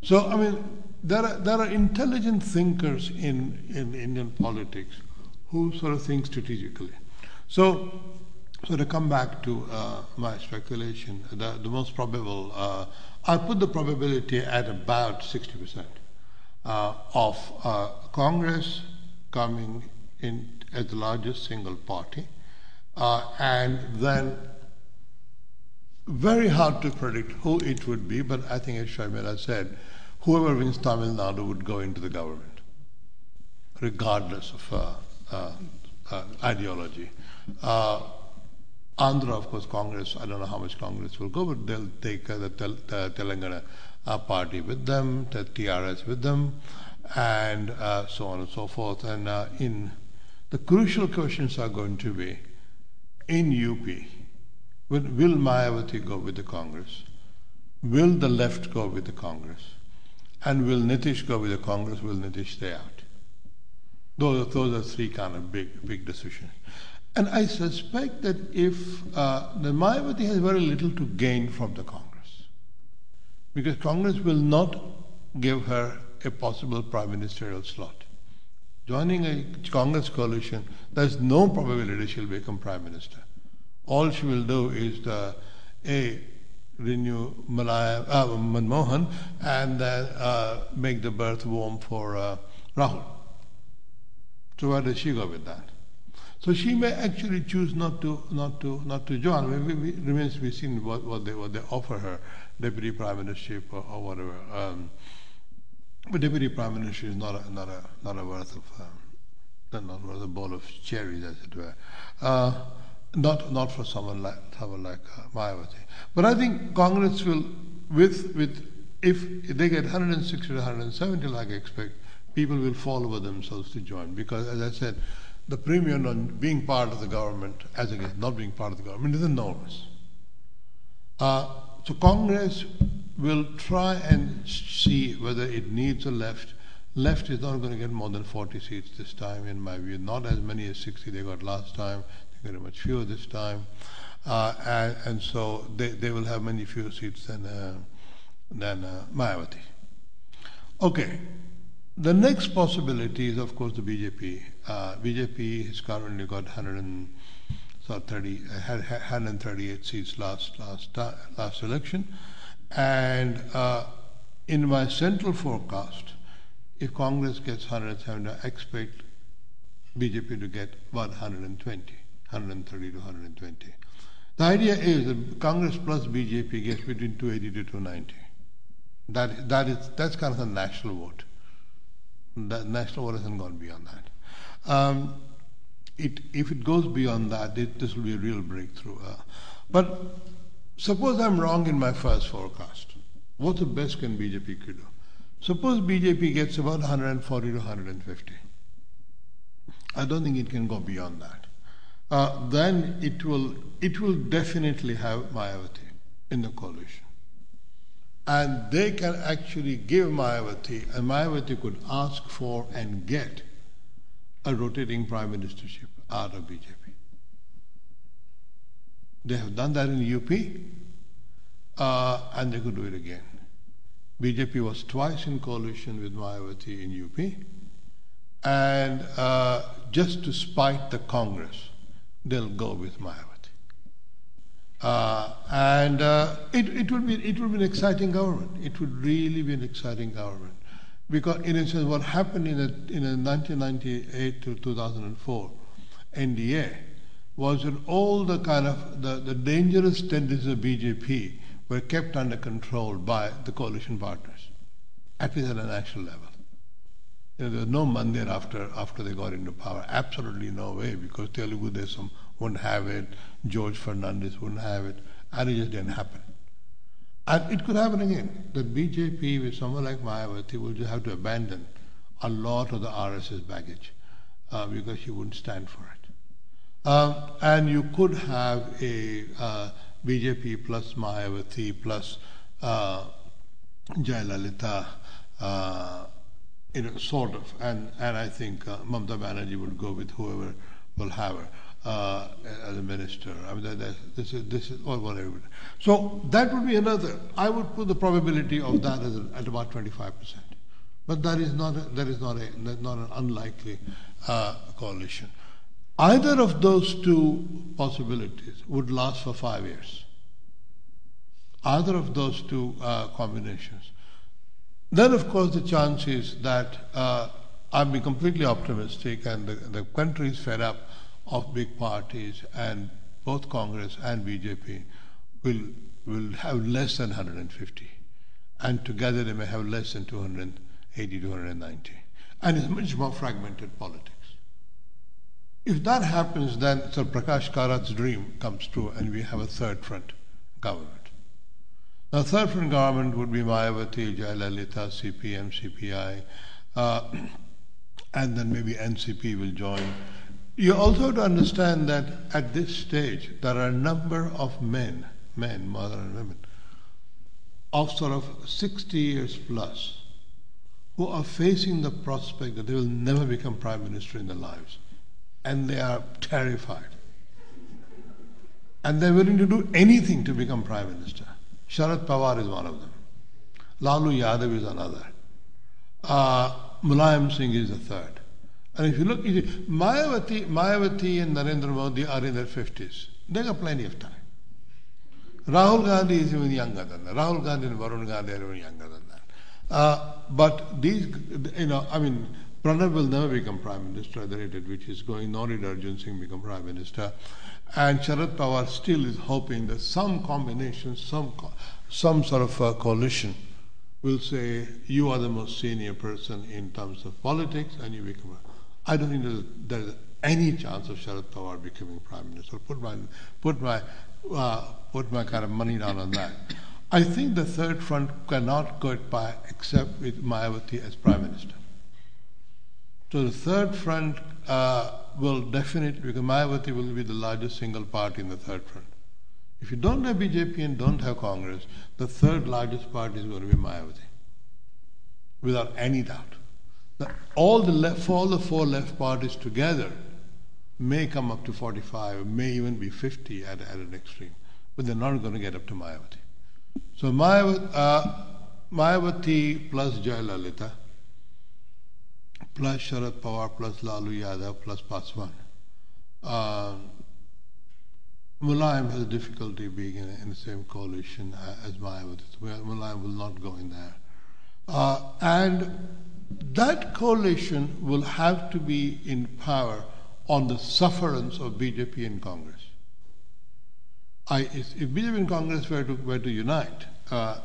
So, I mean, there are, there are intelligent thinkers in, in Indian politics who sort of think strategically. So, so to come back to uh, my speculation, the, the most probable, uh, I put the probability at about 60% uh, of uh, Congress coming in as the largest single party, uh, and then very hard to predict who it would be, but I think as Sharmila said, whoever wins Tamil Nadu would go into the government, regardless of uh, ideology. Andhra, of course, Congress, I don't know how much Congress will go, but they'll take uh, the, tel- the, Telangana uh, party with them, the TRS with them, and uh, so on and so forth. And uh, in the crucial questions are going to be in UP, will, will Mayawati go with the Congress? Will the left go with the Congress? And will Nitish go with the Congress? Will Nitish stay out? Those are, those are three kind of big, big decisions. And I suspect that if uh, the Mayawati has very little to gain from the Congress, because Congress will not give her a possible prime ministerial slot. Joining a Congress coalition, there's no probability she'll become prime minister. All she will do is the, a renew Malaya, uh, Manmohan and uh, make the berth warm for uh, Rahul. So where does she go with that? So she may actually choose not to not to not to join. It remains to be seen what, what they what they offer her, deputy prime ministership or, or whatever. Um, but deputy prime minister is not a not a not a worth of um, not worth a bowl of cherries, as it were. Uh, not not for someone like someone like uh, Mayawati. But I think Congress will, with with if they get 160 to 170, like I expect, people will fall over themselves to join because, as I said the premium on being part of the government as against not being part of the government is enormous. Uh, so Congress will try and see whether it needs a left. Left is not going to get more than 40 seats this time, in my view. Not as many as 60 they got last time. They got much fewer this time. Uh, and, and, so they, they will have many fewer seats than, uh, than uh, Mayawati. Okay, the next possibility is, of course, the BJP. Uh, BJP has currently got 130, uh, 138 seats last last uh, last election, And uh, in my central forecast, if Congress gets 170, I expect BJP to get about 120, 130 to 120. The idea is that Congress plus BJP gets between 280 to 290. That, that is, that's kind of the national vote. The national hasn't gone beyond that. Um, it, if it goes beyond that, it, this will be a real breakthrough. Uh, but suppose I'm wrong in my first forecast. What's the best can BJP could do? Suppose BJP gets about 140 to 150. I don't think it can go beyond that. Uh, then it will it will definitely have Mayawati in the coalition, and they can actually give Mayawati, and Mayawati could ask for and get a rotating prime ministership out of BJP. They have done that in UP, uh, and they could do it again. BJP was twice in coalition with Mayawati in UP, and uh, just to spite the Congress, they'll go with Mayawati. Uh, and uh, it, it, will be, it will be an exciting government. It would really be an exciting government. Because, in a sense, what happened in, a, in a 1998 to 2004 NDA was that all the kind of the, the dangerous tendencies of BJP were kept under control by the coalition partners, at least at a national level. You know, there was no mandir after, after they got into power. Absolutely no way, because Telugu Desam wouldn't have it, George Fernandes wouldn't have it, and it just didn't happen. And it could happen again. The BJP, with someone like Mayawati, will just have to abandon a lot of the RSS baggage uh, because she wouldn't stand for it. Um, and you could have a uh, BJP plus Mayawati plus uh, Jayalalitha, uh, you know, sort of. And, and I think uh, Mamata Banerjee would go with whoever will have her. Uh, as a minister. I mean, that, that, this is this is or whatever. So that would be another. I would put the probability of that a, at about 25 percent, but that is not a, that is not a not an unlikely uh, coalition. Either of those two possibilities would last for five years. Either of those two uh, combinations. Then, of course, the chance is that uh, be completely optimistic, and the, the country is fed up of big parties, and both Congress and BJP will will have less than 150, and together they may have less than 280, 290, and it's much more fragmented politics. If that happens, then Sir Prakash Karat's dream comes true, and we have a third front government. Now, third front government would be Mayawati, Jayalalitha, CPM, CPI, uh, and then maybe NCP will join. You also have to understand that at this stage, there are a number of men, men, mother and women, of sort of 60 years plus, who are facing the prospect that they will never become prime minister in their lives. And they are terrified. And they're willing to do anything to become prime minister. Sharad Pawar is one of them. Lalu Yadav is another. Uh, Mulayam Singh is the third. And if you look, you see, Mayawati, Mayawati and Narendra Modi are in their 50s. They got plenty of time. Rahul Gandhi is even younger than that. Rahul Gandhi and Varun Gandhi are even younger than that. Uh, but these, you know, I mean, Pranab will never become prime minister at the rate at which he's going, nor did Arjun Singh become prime minister. And Sharad Pawar still is hoping that some combination, some, some sort of uh, coalition will say, you are the most senior person in terms of politics, and you become a I don't think there's, any chance of Sharad Pawar becoming prime minister. Put my put my uh, put my kind of money down on that. I think the third front cannot go it by except with Mayawati as prime minister. So the third front uh, will definitely because Mayawati will be the largest single party in the third front. If you don't have BJP and don't have Congress, the third largest party is going to be Mayawati, without any doubt all the left, all the four left parties together may come up to 45, may even be 50 at, at an extreme, but they're not going to get up to Mayawati. So Mayawati, uh, Mayawati plus Jayalalitha, plus Sharad Pawar, plus Lalu Yadav, plus Paswan. Uh, Mulayam has difficulty being in, in the same coalition uh, as Mayawati. Mulayam will not go in there. Uh, and that coalition will have to be in power on the sufferance of BJP and Congress. I, if BJP and Congress were to, were to unite, uh,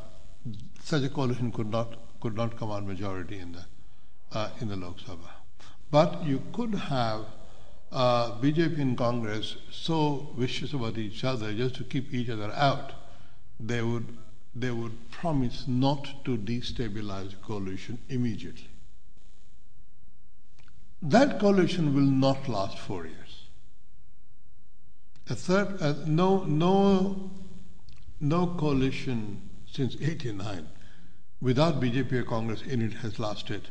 such a coalition could not could not command majority in the uh, in the Lok Sabha. But you could have uh, BJP and Congress so vicious about each other just to keep each other out, they would they would promise not to destabilize the coalition immediately. That coalition will not last four years. A third, uh, no, no, no coalition since '89 without BJP or Congress in it has lasted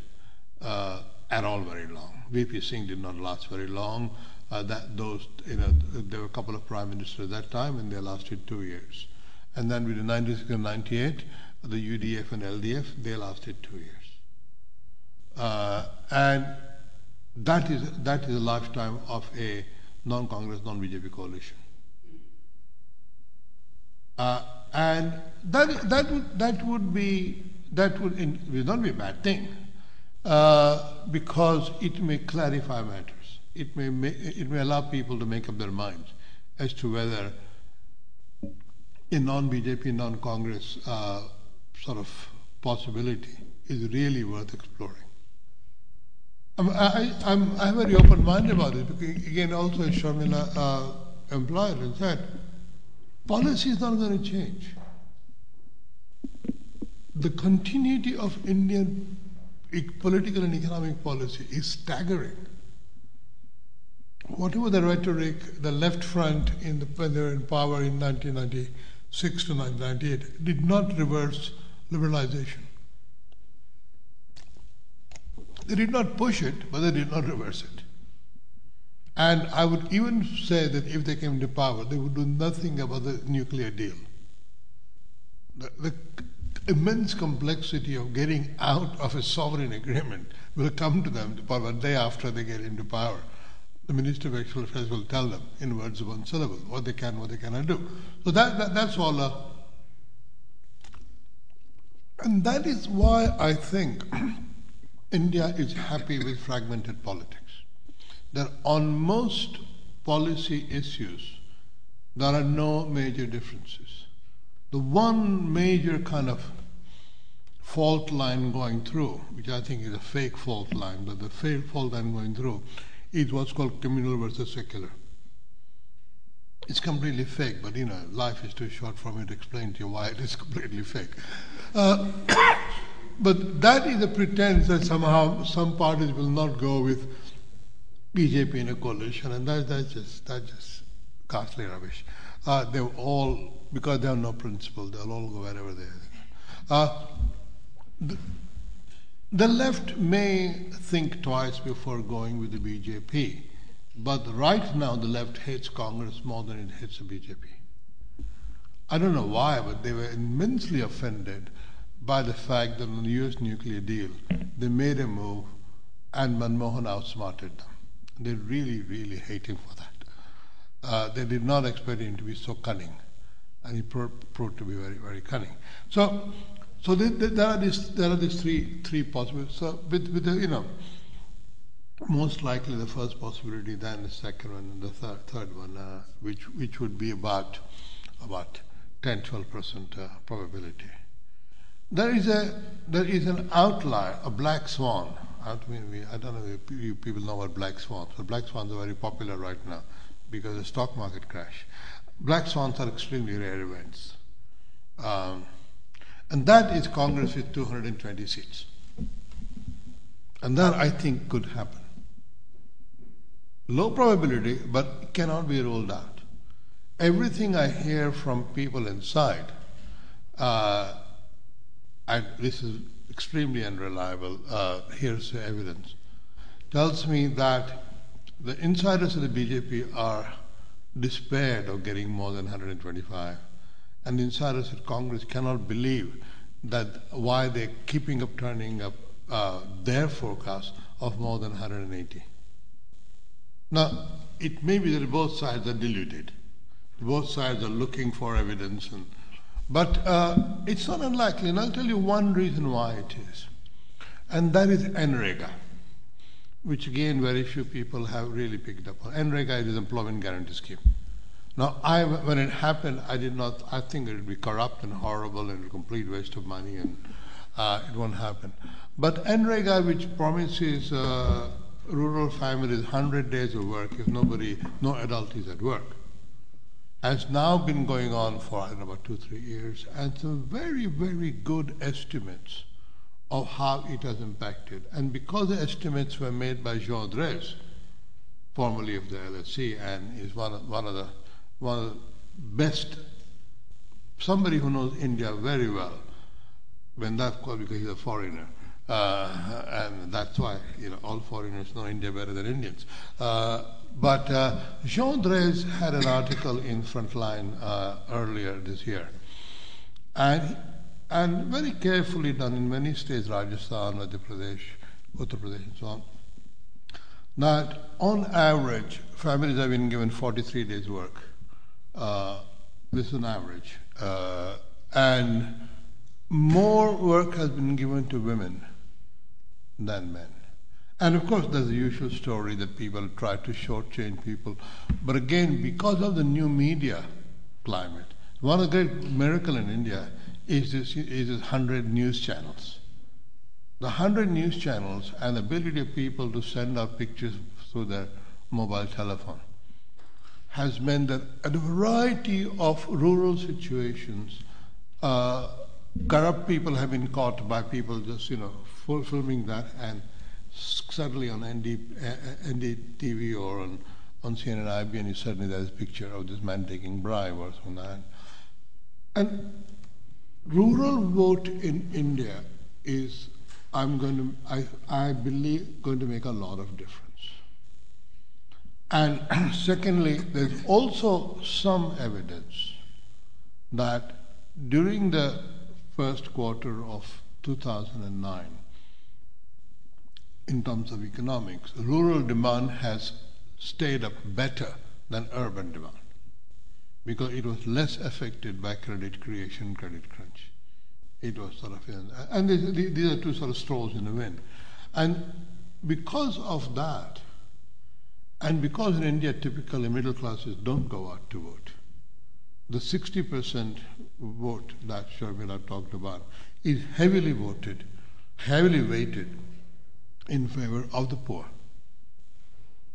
uh, at all very long. VP Singh did not last very long. Uh, that those, you know, there were a couple of prime ministers at that time, and they lasted two years. And then with 96 and 98, the UDF and LDF, they lasted two years. Uh, and that is that is a lifetime of a non-Congress, non-BJP coalition. Uh, and that that would that would be that would, in, would not be a bad thing uh, because it may clarify matters. It may, may, it may allow people to make up their minds as to whether a non-BJP, non-Congress uh, sort of possibility is really worth exploring. I'm, I, I'm, I'm very open-minded about it because, again, also as Sharmila uh, implied and said, policy is not going to change the continuity of Indian political and economic policy is staggering. Whatever the rhetoric, the left front in the, when they were in power in 1996 to 1998 did not reverse liberalization. They did not push it, but they did not reverse it. And I would even say that if they came to power, they would do nothing about the nuclear deal. The, the immense complexity of getting out of a sovereign agreement will come to them the day after they get into power. The Minister of External Affairs will tell them in words of one syllable what they can, what they cannot do. So that, that that's all. Uh, and that is why I think India is happy with fragmented politics. That on most policy issues, there are no major differences. The one major kind of fault line going through, which I think is a fake fault line, but the fake fault line going through is what's called communal versus secular. It's completely fake, but you know, life is too short for me to explain to you why it is completely fake. Uh, but that is a pretense that somehow some parties will not go with BJP in a coalition, and that, that's just that's just ghastly rubbish. Uh, they all because they have no principle. They'll all go wherever they. Uh, the, the left may think twice before going with the BJP, but right now the left hates Congress more than it hates the BJP. I don't know why, but they were immensely offended by the fact that on the US nuclear deal, they made a move and Manmohan outsmarted them. They really, really hate him for that. Uh, they did not expect him to be so cunning and he proved to be very, very cunning. So, so there, there are these there are these three three possibilities. So with with the, you know, most likely the first possibility, then the second one, and the third third one, uh, which which would be about about 10 12 percent uh, probability. There is a there is an outlier, a black swan. I don't know if you people know what black swans. But black swans are very popular right now because of the stock market crash. Black swans are extremely rare events. Um, and that is Congress with 220 seats. And that, I think, could happen. Low probability, but cannot be ruled out. Everything I hear from people inside, uh, this is extremely unreliable, uh, the evidence, tells me that the insiders of the BJP are despaired of getting more than 125. And insiders at Congress cannot believe that why they're keeping up turning up uh, their forecast of more than 180. Now, it may be that both sides are deluded, both sides are looking for evidence. And, but uh, it's not unlikely, and I'll tell you one reason why it is. And that is NREGA, which again very few people have really picked up on. NREGA is Employment Guarantee Scheme. Now, I, when it happened, I did not, I think it would be corrupt and horrible and a complete waste of money and uh, it won't happen. But NREGA, which promises uh, rural families 100 days of work if nobody, no adult is at work, has now been going on for I don't know, about two, three years, and some very, very good estimates of how it has impacted. And because the estimates were made by Jean Drèze, formerly of the LSE, and is one of, one of the one of the best, somebody who knows India very well, when that because he's a foreigner. Uh, and that's why you know all foreigners know India better than Indians. Uh, but uh, Jean Drèze had an article in Frontline uh, earlier this year, and and very carefully done in many states, Rajasthan, Madhya Pradesh, Uttar Pradesh, and so on. That on average, families have been given 43 days' work. Uh, this is an average, uh, and more work has been given to women than men. And of course, there's the usual story that people try to shortchange people. But again, because of the new media climate, one of the great miracles in India is this, is this 100 news channels. The 100 news channels and the ability of people to send out pictures through their mobile telephone has meant that a variety of rural situations, uh, corrupt people have been caught by people just, you know, filming that and certainly on ND, uh, NDTV or on, on CNN IBN, you certainly there's a picture of this man taking bribe or something like that. And rural vote in India is, I'm going to, I, I believe, going to make a lot of difference. And secondly, there's also some evidence that during the first quarter of 2009, in terms of economics, rural demand has stayed up better than urban demand because it was less affected by credit creation, credit crunch. It was sort of, and these are two sort of straws in the wind. And because of that, and because in India typically middle classes don't go out to vote, the 60% vote that Sharmila talked about is heavily voted, heavily weighted in favor of the poor.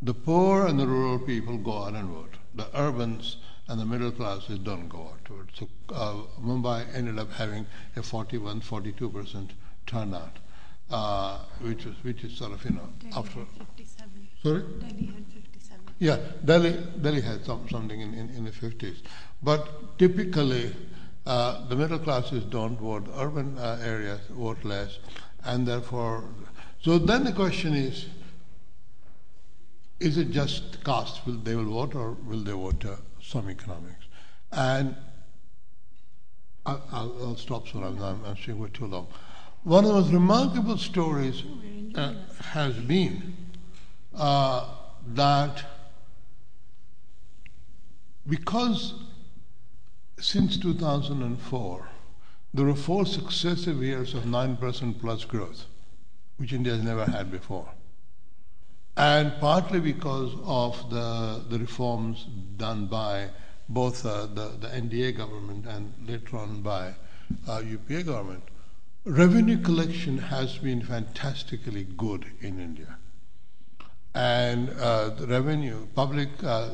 The poor and the rural people go out and vote. The urbans and the middle classes don't go out to vote. So uh, Mumbai ended up having a 41, 42% turnout, uh, which is which is sort of you know Delhi after. 57. Sorry. Delhi had 57. Yeah, Delhi Delhi had some, something in, in, in the 50s, but typically. Uh, the middle classes don't vote. Urban uh, areas vote less, and therefore so then the question is, is it just caste? Will they will vote or will they vote uh, some economics? And I'll, I'll, I'll stop so I'm, I'm saying we're too long. One of the most remarkable stories uh, has been uh, that because since 2004, there were four successive years of 9% plus growth which India has never had before. And partly because of the, the reforms done by both uh, the, the NDA government and later on by uh, UPA government, revenue collection has been fantastically good in India. And uh, the revenue, public, uh,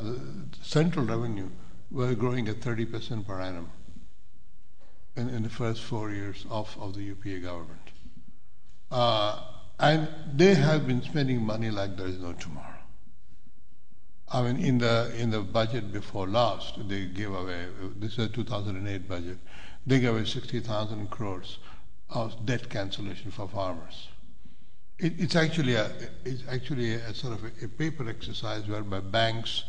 central revenue, were growing at 30% per annum in, in the first four years of, of the UPA government. Uh, and they have been spending money like there is no tomorrow. I mean, in the in the budget before last, they gave away. This is a 2008 budget. They gave away 60,000 crores of debt cancellation for farmers. It, it's actually a it's actually a, sort of a, a paper exercise whereby banks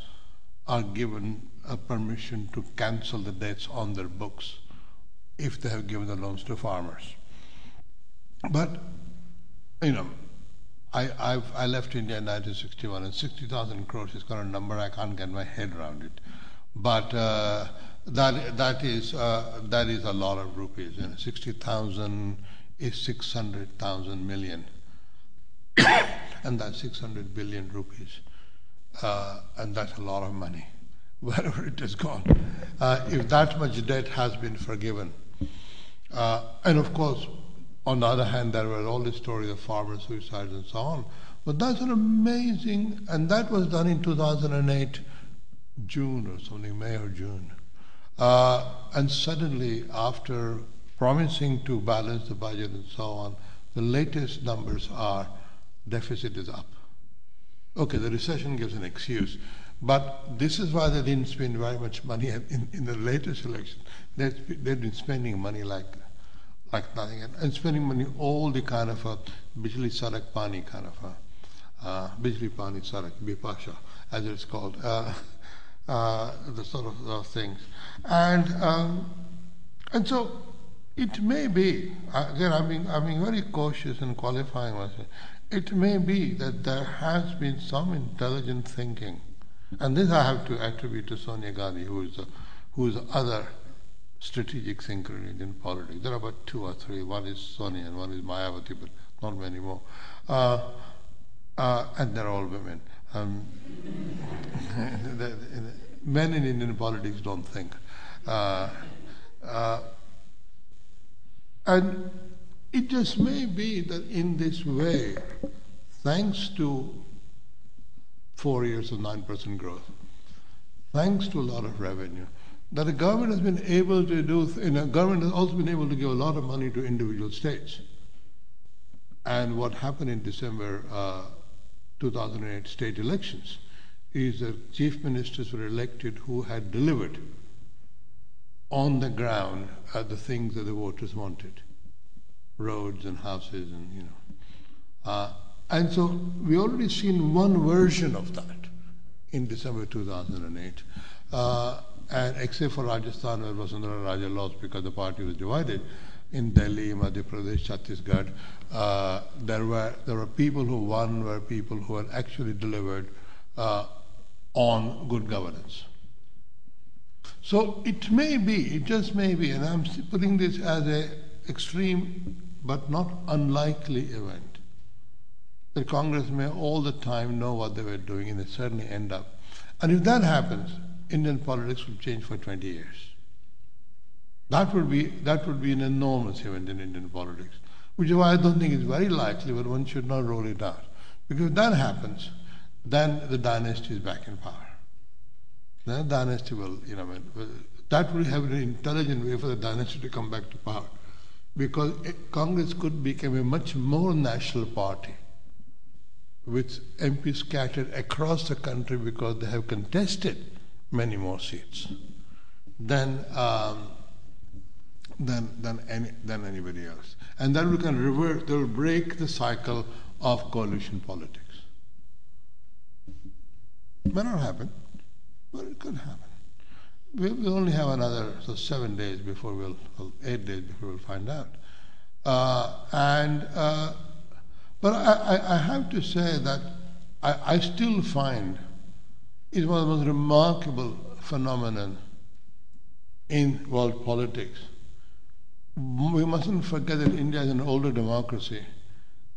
are given a permission to cancel the debts on their books if they have given the loans to farmers. But you know, I, I've, I left India in 1961, and 60,000 crores is kind of a number I can't get my head around it. but uh, that that is uh, that is a lot of rupees. You know, sixty thousand is six hundred thousand million, and that's six hundred billion rupees, uh, and that's a lot of money, wherever it has gone. Uh, if that much debt has been forgiven, uh, and of course, on the other hand, there were all the stories of farmer suicides and so on. But that's an amazing, and that was done in 2008, June or something, May or June. Uh, and suddenly, after promising to balance the budget and so on, the latest numbers are deficit is up. Okay, the recession gives an excuse, but this is why they didn't spend very much money in, in the latest election. They've, they've been spending money like like nothing, and spending money all the kind of a bijli sarak pani kind of a uh, bijli pani sarak bipasha as it's called, uh, uh, the sort of those things, and um, and so it may be again. I'm being I'm being very cautious in qualifying myself. It may be that there has been some intelligent thinking, and this I have to attribute to Sonia Gandhi, who is the, who is the other strategic thinker in Indian politics. There are about two or three. One is Sonia and one is Mayawati, but not many more. Uh, uh, and they're all women. Um, men in Indian politics don't think. Uh, uh, and it just may be that in this way, thanks to four years of 9% growth, thanks to a lot of revenue, that the government has been able to do, you government has also been able to give a lot of money to individual states. And what happened in December uh, 2008 state elections is that chief ministers were elected who had delivered on the ground uh, the things that the voters wanted. Roads and houses and you know. Uh, and so we already seen one version of that in December 2008 uh, and except for Rajasthan where Vasundhara Raje lost because the party was divided, in Delhi, Madhya Pradesh, Chhattisgarh, uh, there were there were people who won were people who had actually delivered uh, on good governance. So it may be, it just may be, and I'm putting this as a extreme but not unlikely event. The Congress may all the time know what they were doing, and they certainly end up. And if that happens, Indian politics will change for 20 years. That would be that would be an enormous event in Indian politics, which is why I don't think it's very likely, but one should not rule it out. Because if that happens, then the dynasty is back in power. Then the dynasty will, you know, that will have an intelligent way for the dynasty to come back to power. Because Congress could become a much more national party with MPs scattered across the country because they have contested many more seats than, um, than, than, any, than anybody else. And then we can revert, they will break the cycle of coalition politics. May not happen, but it could happen. We, we only have another so seven days before we'll, eight days before we'll find out. Uh, and uh, but I, I, have to say that I, I still find is one of the most remarkable phenomenon in world politics. We mustn't forget that India is an older democracy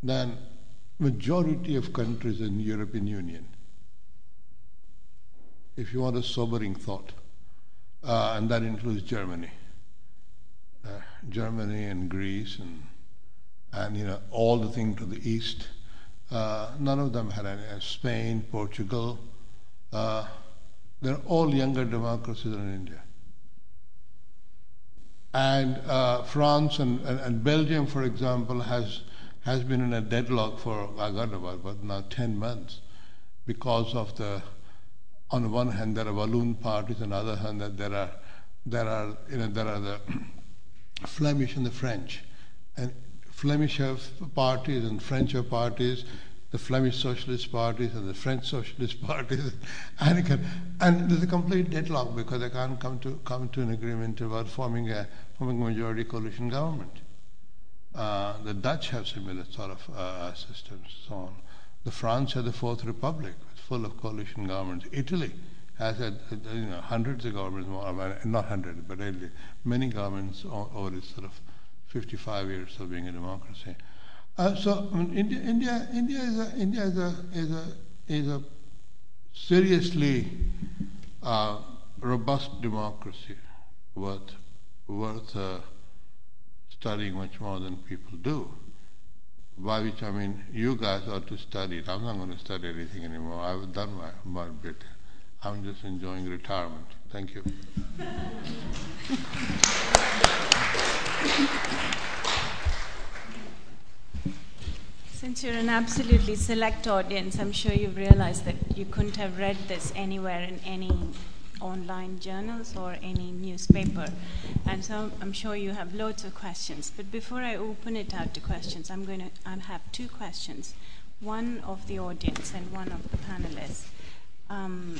than majority of countries in the European Union. If you want a sobering thought, uh, and that includes Germany, uh, Germany and Greece and and you know all the things to the east. Uh, none of them had any. Spain, Portugal, uh, they're all younger democracies than India. And uh, France and, and, and, Belgium, for example, has, has been in a deadlock for, I know, about now 10 months because of the, on the one hand, there are balloon parties, on the other hand, that there are, there are, you know, there are the Flemish and the French. And Flemish have parties and French have parties, the Flemish Socialist parties and the French Socialist parties, and, and there's a complete deadlock because they can't come to come to an agreement about forming a forming a majority coalition government. Uh, the Dutch have similar sort of uh, systems, so on. The France had the Fourth Republic, full of coalition governments. Italy has had you know, hundreds of governments, not hundreds, but many governments over its sort of 55 years of being a democracy. Uh, so India, is a, India is a, is a, is a seriously uh, robust democracy worth worth uh, studying much more than people do. By which I mean, you guys ought to study it. I'm not going to study anything anymore. I've done my, my bit. I'm just enjoying retirement. Thank you. Since you're an absolutely select audience, I'm sure you've realized that you couldn't have read this anywhere in any online journals or any newspaper. And so I'm sure you have loads of questions. But before I open it out to questions, I'm going to I have two questions one of the audience and one of the panelists. Um,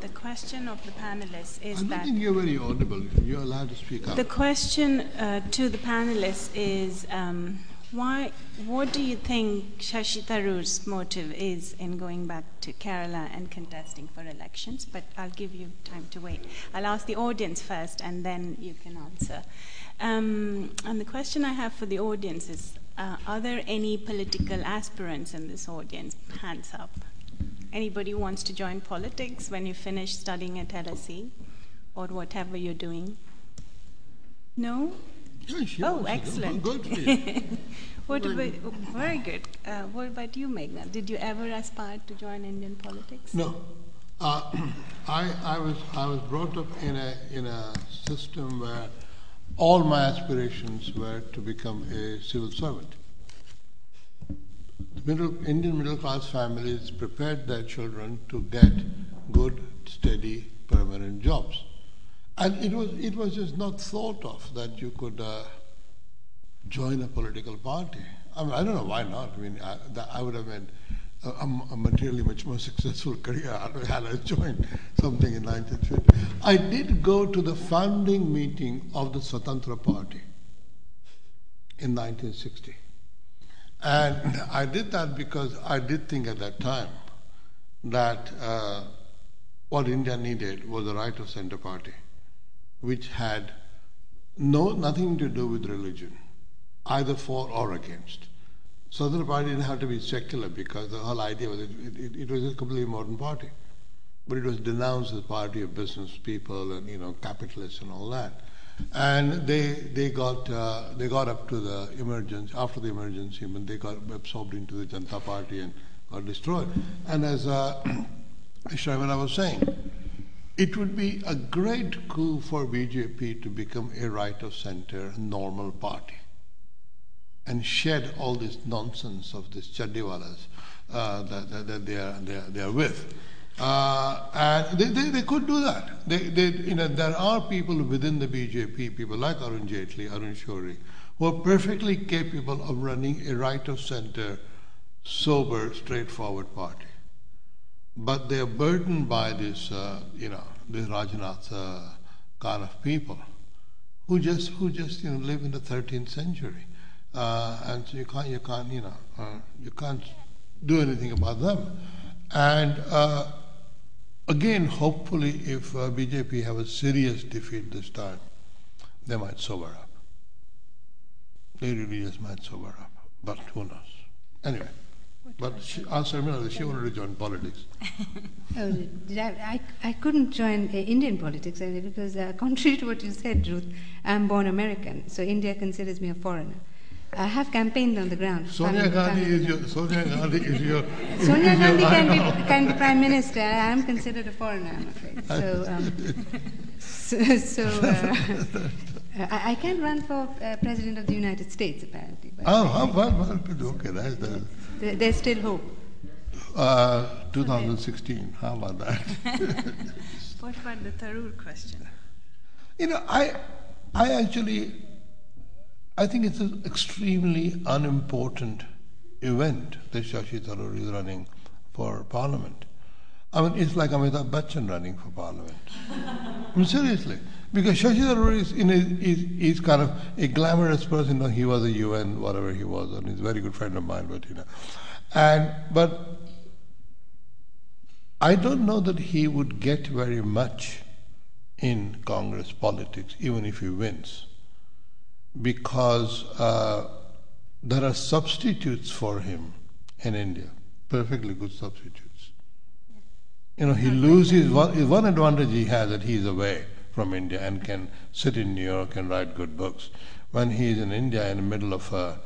the question of the panelists is I that. I think you're very audible. You're allowed to speak up. The question uh, to the panelists is um, why, what do you think Shashi Tharoor's motive is in going back to Kerala and contesting for elections? But I'll give you time to wait. I'll ask the audience first and then you can answer. Um, and the question I have for the audience is uh, Are there any political aspirants in this audience? Hands up. Anybody wants to join politics when you finish studying at LSE or whatever you're doing? No? Oh, excellent. Good what about, very good. Uh, what about you, Meghna? Did you ever aspire to join Indian politics? No. Uh, I, I, was, I was brought up in a, in a system where all my aspirations were to become a civil servant. The middle, Indian middle class families prepared their children to get good, steady, permanent jobs. And it was, it was just not thought of that you could uh, join a political party. I, mean, I don't know why not. I mean, I, I would have made a, a, materially much more successful career had I joined something in 1950. I did go to the founding meeting of the Swatantra Party in 1960. And I did that because I did think at that time that uh, what India needed was a right of center party which had no nothing to do with religion, either for or against. Swatantra Party didn't have to be secular because the whole idea was it, it, it was a completely modern party. But it was denounced as a party of business people and you know capitalists and all that. And they they got uh, they got up to the emergency after the emergency, when they got absorbed into the Janata Party and got destroyed. And as uh, Sharmila was saying, it would be a great coup for BJP to become a right of center normal party and shed all this nonsense of these chaddiwalas uh, that, that, that, they, are, they, are, they are with. Uh, and they, they, they, could do that. They, they, you know, there are people within the BJP, people like Arun Jaitley, Arun Shourie, who are perfectly capable of running a right of center, sober, straightforward party but they are burdened by this, uh, you know, this Rajnath uh, kind of people who just who just you know live in the 13th century, uh, and so you can't you can't you know uh, you can't do anything about them, and uh, again, hopefully, if uh, BJP have a serious defeat this time, they might sober up. They really just might sober up, but who knows? Anyway. But she, ask Sharmila, she wanted to join politics. oh, did I, I, I couldn't join uh, Indian politics because, uh, contrary to what you said, Ruth, I'm born American, so India considers me a foreigner. I have campaigned on the ground. Sonia Gandhi is your Sonia Gandhi is your Sonia Gandhi can be, can be prime minister. I am considered a foreigner, I'm afraid. So, um, so, so uh, I, I, can run for uh, president of the United States, apparently. oh, well, well, okay, that's the. There's still hope. Uh, 2016. How about that? what about the Tharoor question? You know, I, I actually, I think it's an extremely unimportant event that Shashi Tharoor is running for Parliament. I mean, it's like Amitabh Bachchan running for Parliament. I mean, seriously. Because Shashi Tharoor is, in a, is, is kind of a glamorous person. You know, he was a UN, whatever he was, and he's a very good friend of mine. But you know, and but I don't know that he would get very much in Congress politics, even if he wins, because uh, there are substitutes for him in India, perfectly good substitutes. You know, he loses one, one advantage he has that he's away from India and can sit in New York and write good books. When he is in India in the middle of uh,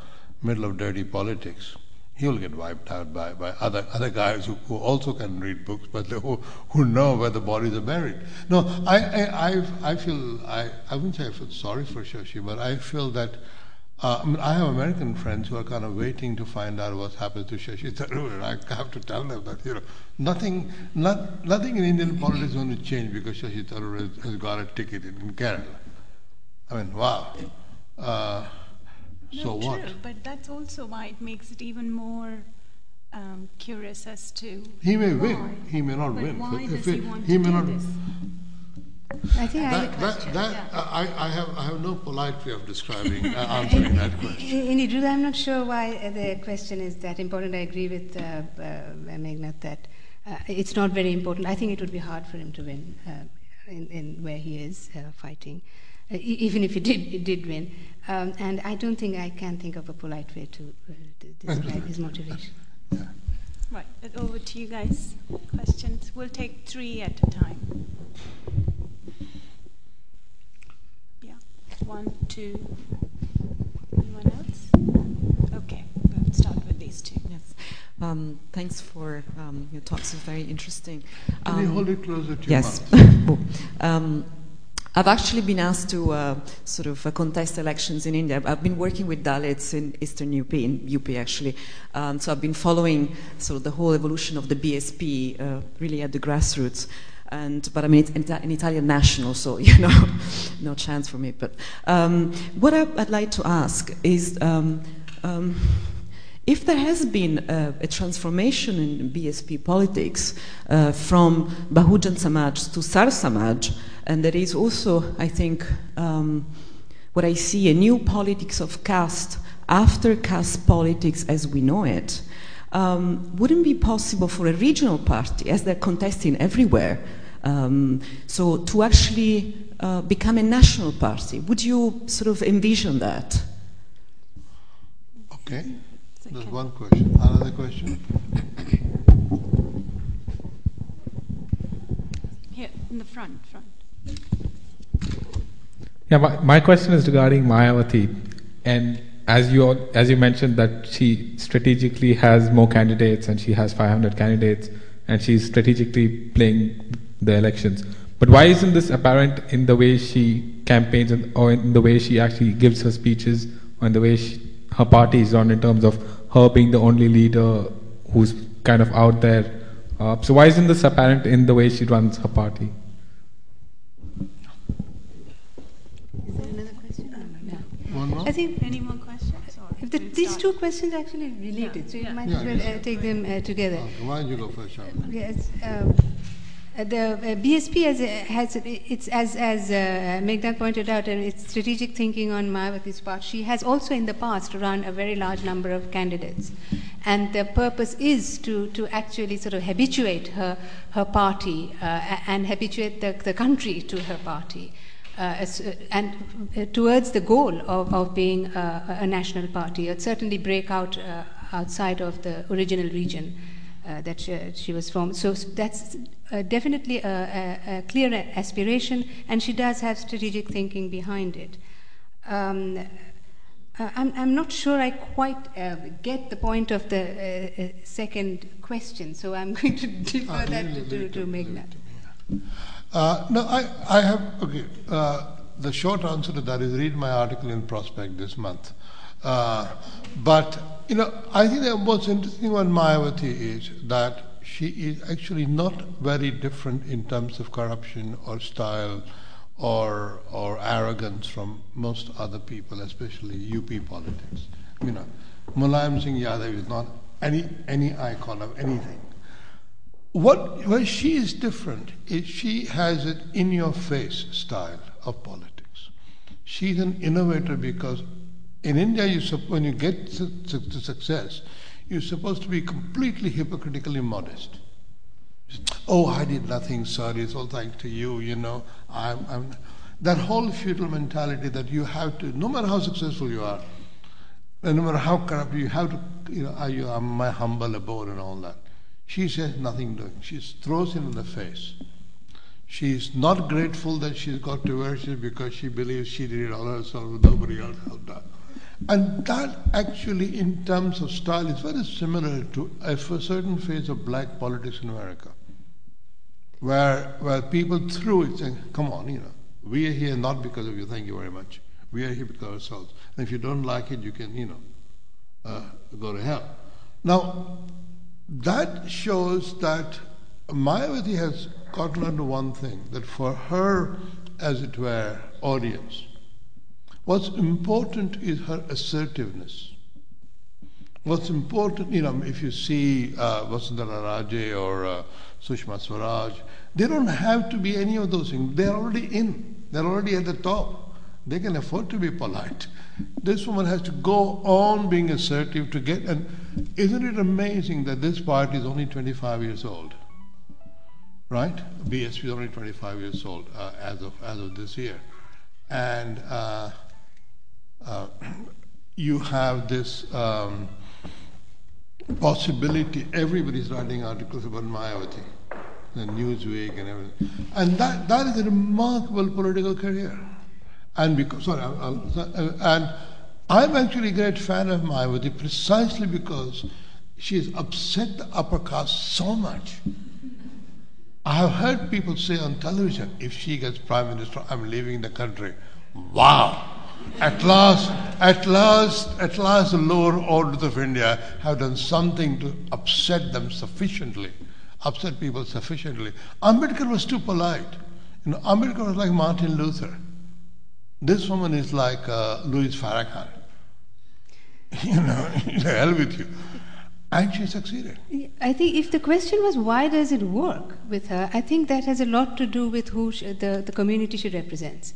middle of dirty politics, he will get wiped out by, by other other guys who, who also can read books, but who, who know where the bodies are buried. No, I I I've, i feel I I wouldn't say I feel sorry for Shashi, but I feel that. Uh, I, mean, I have American friends who are kind of waiting to find out what's happened to Shashi Tharoor, I have to tell them that you know nothing, not, nothing in Indian politics is going to change because Shashi Tharoor has, has got a ticket in, in Kerala. I mean, wow. Uh, so no, what? But that's also why it makes it even more um, curious as to he may why. win. He may not but win. Why If does he want he to do not- this? I think I, That, that, that, Yeah. I, I have I have no polite way of describing uh, answering that question. Indeed, Ruth, I'm not sure why uh, the question is that important. I agree with uh, uh, Meghnad that uh, it's not very important. I think it would be hard for him to win uh, in, in where he is uh, fighting, even if he did, he did win. Um, and I don't think I can think of a polite way to, uh, to describe his motivation. Right, over to you guys. Questions? We'll take three at a time. Yeah, one, two. Anyone else? Okay, we'll start with these two. Yes. Um, thanks for um, your talks. It's very interesting. Can you Um, hold it closer to your Yes. mouth? um, I've actually been asked to uh, sort of uh, contest elections in India. I've been working with Dalits in Eastern UP, in UP actually. Um, so I've been following sort of the whole evolution of the BSP uh, really at the grassroots. And, but I mean, it's an Italian national, so you know, no chance for me. But um, what I, I'd like to ask is. Um, um, if there has been a, a transformation in BSP politics uh, from Bahujan Samaj to Sar Samaj, and there is also, I think, um, what I see a new politics of caste after caste politics as we know it, um, wouldn't be possible for a regional party, as they're contesting everywhere, um, so to actually uh, become a national party? Would you sort of envision that? Okay. There's one question. Another question? Here, in the front, front. Yeah, my, my question is regarding Mayawati, and as you as you mentioned that she strategically has more candidates and she has 500 candidates and she's strategically playing the elections. But why isn't this apparent in the way she campaigns and, or in the way she actually gives her speeches or in the way she, her party is run in terms of her being the only leader who's kind of out there? Uh, so why isn't this apparent in the way she runs her party? Is there another question? No. One more? I think Any more questions? Or if the, these two questions are actually related, so you yeah. might Yeah, as well yeah. uh, take them uh, together. Okay, why don't you go first, Sharma? Yes. Um, uh, the uh, BSP has, uh, has it's as as uh, Meghnad pointed out, and it's strategic thinking on Mayawati's part. She has also in the past run a very large number of candidates, and the purpose is to to actually sort of habituate her her party uh, and habituate the, the country to her party. Uh, uh, and uh, towards the goal of, of being uh, a national party, or certainly break out uh, outside of the original region uh, that she, she was from. So that's uh, definitely a, a, a clear aspiration, and she does have strategic thinking behind it. Um, I'm, I'm not sure I quite uh, get the point of the second question, so I'm going to defer Ah, that leave to, to, it to leave Uh, no, I, have, okay, uh, the short answer to that is read my article in Prospect this month. Uh, but, you know, I think the most interesting one, Mayawati, is that she is actually not very different in terms of corruption or style or, or arrogance from most other people, especially UP politics. You know, Mulayam Singh Yadav is not any, any icon of anything. What she is different is she has an in-your-face style of politics. She's an innovator because in India, you when you get to, success, you're supposed to be completely hypocritically modest. Oh, I did nothing, sorry, It's all thanks to you, you know. I'm, I'm, that whole feudal mentality that you have to, no matter how successful you are, no matter how corrupt you have to, you know, are you are my humble abode and all that. She says nothing doing. She throws him in the face. She is not grateful that she's got to worship because she believes she did it all herself, nobody else helped her. And that actually, in terms of style, is very similar to a certain phase of black politics in America, where, where people threw it saying, come on, you know, we are here not because of you, thank you very much. We are here because of ourselves. And if you don't like it, you can, you know, uh, go to hell. Now, that shows that Mayawati has gotten onto one thing that for her, as it were, audience, what's important is her assertiveness. What's important, you know, if you see uh, Vasundhara Raje or uh, Sushma Swaraj, they don't have to be any of those things. They're already in, they're already at the top. They can afford to be polite. This woman has to go on being assertive to get, and isn't it amazing that this party is only 25 years old? Right? BSP is only 25 years old uh, as, of, as of this year. And uh, uh, you have this um, possibility, everybody's writing articles about Mayawati, the Newsweek and everything. And that, that is a remarkable political career. And because, sorry, and I'm actually a great fan of Mayawati precisely because she has upset the upper caste so much. I have heard people say on television, if she gets prime minister, I'm leaving the country. Wow! At last, at last, at last, the lower orders of India have done something to upset them sufficiently, upset people sufficiently. Ambedkar was too polite. You know, Ambedkar was like Martin Luther. This woman is like uh, Louis Farrakhan. You know, the hell with you. And she succeeded. I think if the question was why does it work with her, I think that has a lot to do with who she, the, the community she represents.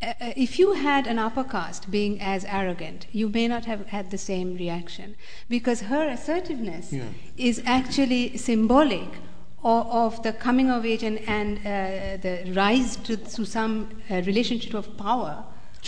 Uh, uh, if you had an upper caste being as arrogant, you may not have had the same reaction because her assertiveness Yeah. is actually symbolic of, of the coming of age and, and uh, the rise to, to some uh, relationship of power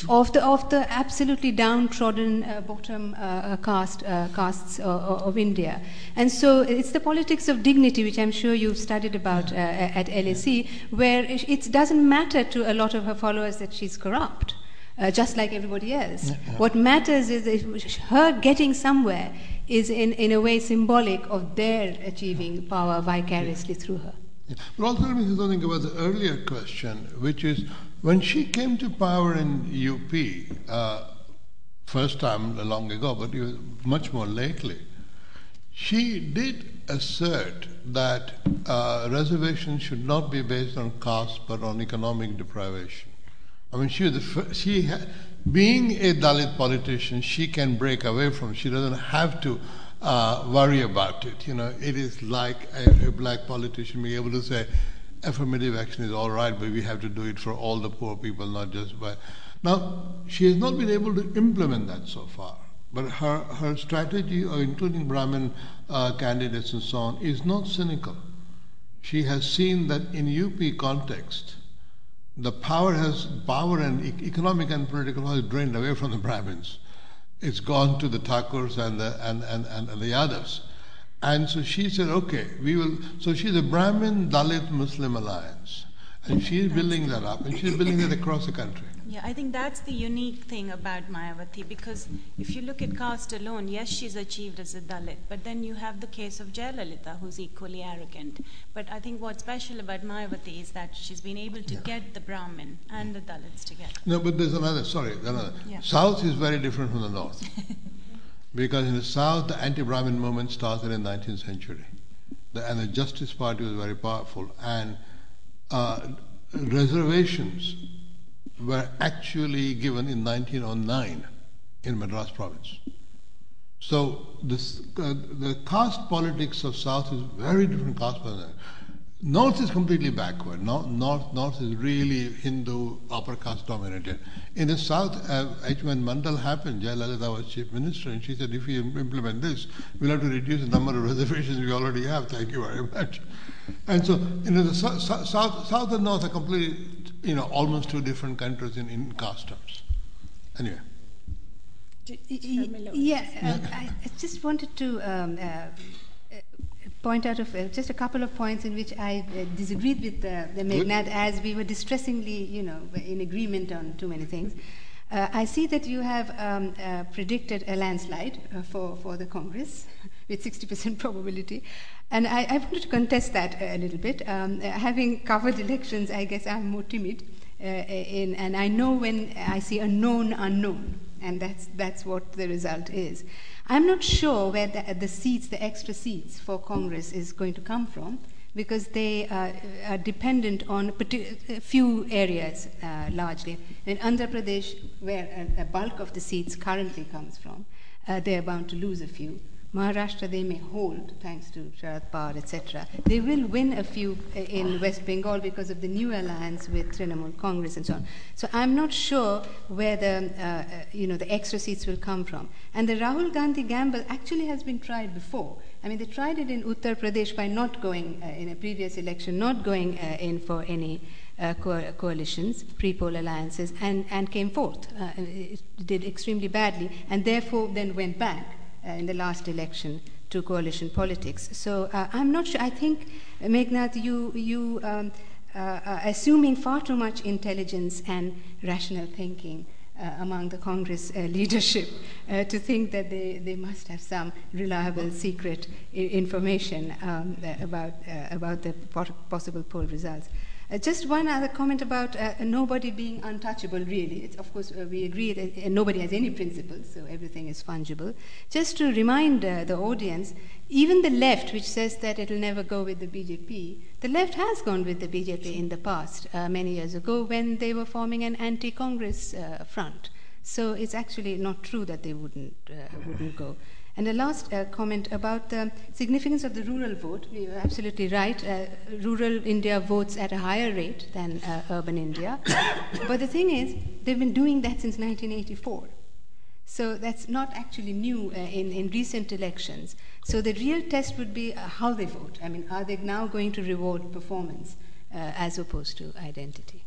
of the of the absolutely downtrodden uh, bottom uh, uh, caste uh, castes uh, of India, and so it's the politics of dignity, which I'm sure you've studied about uh, at LSE, where it, it doesn't matter to a lot of her followers that she's corrupt. Uh, just like everybody else. What matters is her getting somewhere is in, in a way symbolic of their achieving power vicariously through her. Yeah. But also let me something about the earlier question, which is when she came to power in UP, uh, first time long ago, but much more lately, she did assert that uh, reservations should not be based on caste but on economic deprivation. I mean, she was the she ha- being a Dalit politician, she can break away from. She doesn't have to uh, worry about it. You know, it is like a, a black politician being able to say, affirmative action is all right, but we have to do it for all the poor people, not just by. Now, she has not been able to implement that so far. But her, her strategy, including Brahmin uh, candidates and so on, is not cynical. She has seen that in UP context, the power has power and economic and political power is drained away from the Brahmins. It's gone to the Thakurs and the and, and, and, the others. And so she said, okay, we will so she's a Brahmin Dalit Muslim alliance. And she's building that up and she's building it across the country. Yeah, I think that's the unique thing about Mayawati because if you look at caste alone, yes, she's achieved as a Dalit, but then you have the case of Jayalalitha, who's equally arrogant. But I think what's special about Mayawati is that she's been able to get the Brahmin and the Dalits together. No, but there's another, sorry, another. Yeah. South is very different from the North. because in the South, the anti-Brahmin movement started in the 19th century. The, and the Justice Party was very powerful. And uh, reservations were actually given in 1909 in Madras province. So this, uh, the caste politics of South is very different caste politics. North is completely backward. North, North, North is really Hindu, upper caste dominated. In the South, uh, when Mandal happened, Jayalalitha was chief minister, and she said, if we implement this, we'll have to reduce the number of reservations we already have. Thank you very much. And so, you know, the south, south, south and north are completely, you know, almost two different countries in, in caste terms. Anyway. Yeah, uh, I just wanted to um, uh, point out of uh, just a couple of points in which I uh, disagreed with the, the Meghnad as we were distressingly, you know, in agreement on too many things. Uh, I see that you have um, uh, predicted a landslide uh, for, for the Congress with 60% probability. And I, I, wanted to contest that a little bit. Um, having covered elections, I guess I'm more timid. In, and I know when I see a known unknown, and that's, that's what the result is. I'm not sure where the, the, seats, the extra seats for Congress is going to come from because they uh, are dependent on a few areas uh, largely. In Andhra Pradesh, where a, a, bulk of the seats currently comes from, uh, they're bound to lose a few. Maharashtra they may hold, thanks to Sharad Pawar, etc. They will win a few uh, in West Bengal because of the new alliance with Trinamool Congress and so on. So I'm not sure where the, uh, uh, you know, the extra seats will come from. And the Rahul Gandhi gamble actually has been tried before. I mean, they tried it in Uttar Pradesh by not going, uh, in a previous election, not going uh, in for any uh, co- coalitions, pre-poll alliances, and, and came fourth. Uh, it did extremely badly, and therefore then went back in the last election to coalition politics. So uh, I'm not sure. I think, Meghnad, you, you um, uh, assuming far too much intelligence and rational thinking. Uh, among the Congress uh, leadership uh, to think that they, they must have some reliable secret I- information um, about, about the possible poll results. Uh, just one other comment about uh, nobody being untouchable, really. It's, of course, uh, we agree that uh, nobody has any principles, so everything is fungible. Just to remind uh, the audience, even the left, which says that it'll never go with the BJP, the left has gone with the BJP in the past, uh, many years ago, when they were forming an anti Congress front. So it's actually not true that they wouldn't, wouldn't go. And a last uh, comment about the significance of the rural vote. You're absolutely right. Uh, rural India votes at a higher rate than uh, urban India. but the thing is, they've been doing that since 1984. So that's not actually new uh, in, in recent elections. So the real test would be uh, how they vote. I mean, are they now going to reward performance uh, as opposed to identity?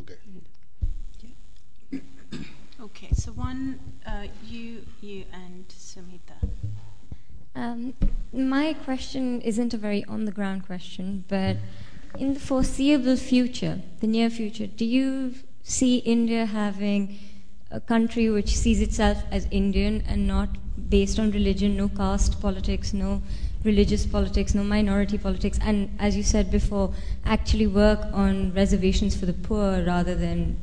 Okay. Okay, so one, uh, you, you, and Sumita. Um, my question isn't a very on the ground question, but in the foreseeable future, the near future, do you see India having a country which sees itself as Indian and not based on religion, no caste politics, no religious politics, no minority politics, and as you said before, actually work on reservations for the poor rather than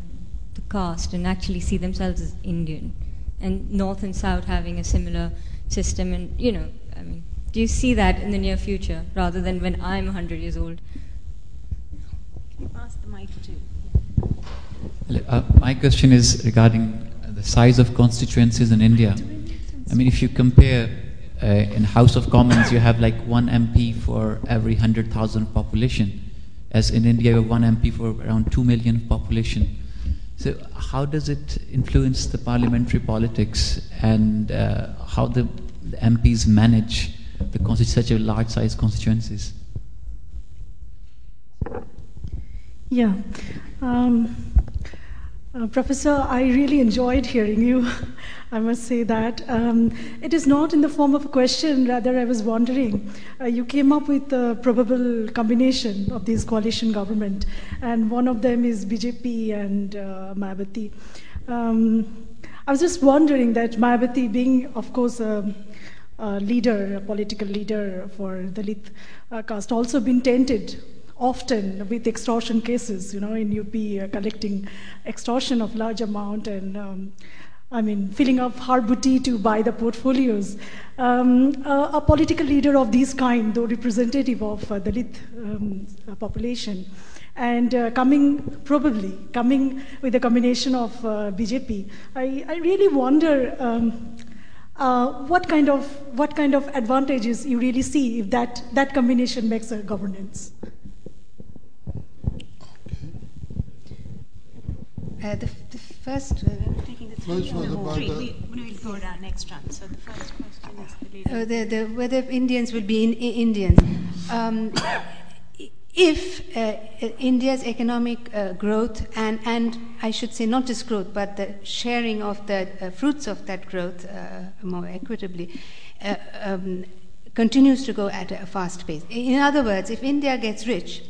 the caste and actually see themselves as Indian, and North and South having a similar system. And you know, I mean, do you see that in the near future rather than when I'm 100 years old? Pass the mic to. Uh, my question is regarding the size of constituencies in India. I mean, if you compare uh, in House of Commons, you have like one MP for every 100,000 population, as in India, you have one MP for around 2 million population. So, how does it influence the parliamentary politics and uh, how the, the, MPs manage the such a large size constituencies? Yeah. Um, uh, Professor, I really enjoyed hearing you. I must say that. Um, it is not in the form of a question, rather, I was wondering. Uh, you came up with a probable combination of this coalition government, and one of them is BJP and uh. Um, I was just wondering that Mayawati, being, of course, a, a leader, a political leader for Dalit uh, caste, also been tainted often with extortion cases, you know, in UP, uh, collecting extortion of large amount and um, I mean, filling up hard booty to buy the portfolios. Um, a, a, political leader of this kind, though representative of uh, Dalit um, uh, population, and uh, coming, probably, coming with a combination of uh, BJP, I, I, really wonder um, what kind of what kind of advantages you really see if that that combination makes a governance? Uh, the, the, first, uh, taking the first was about three. the. We, will go down next round. So the first question is the, uh, the, the whether Indians will be in, in Indians. Um, if uh, India's economic uh, growth and, and I should say not just growth but the sharing of the uh, fruits of that growth uh, more equitably uh, um, continues to go at a fast pace. In other words, if India gets rich,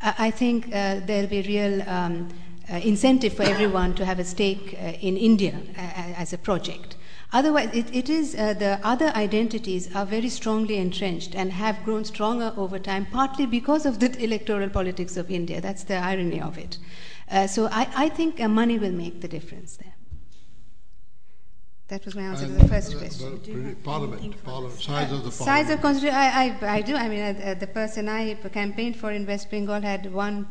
I think uh, there'll be real um, incentive for everyone to have a stake in India as a project. Otherwise, it, it is uh, the other identities are very strongly entrenched and have grown stronger over time, partly because of the electoral politics of India. That's the irony of it. Uh, so I, I think uh, money will make the difference there. That was my answer to the first question. Parliament, parliament, size of the parliament. Size of constitution, I, I, I do. I mean, uh, the person I campaigned for in West Bengal had one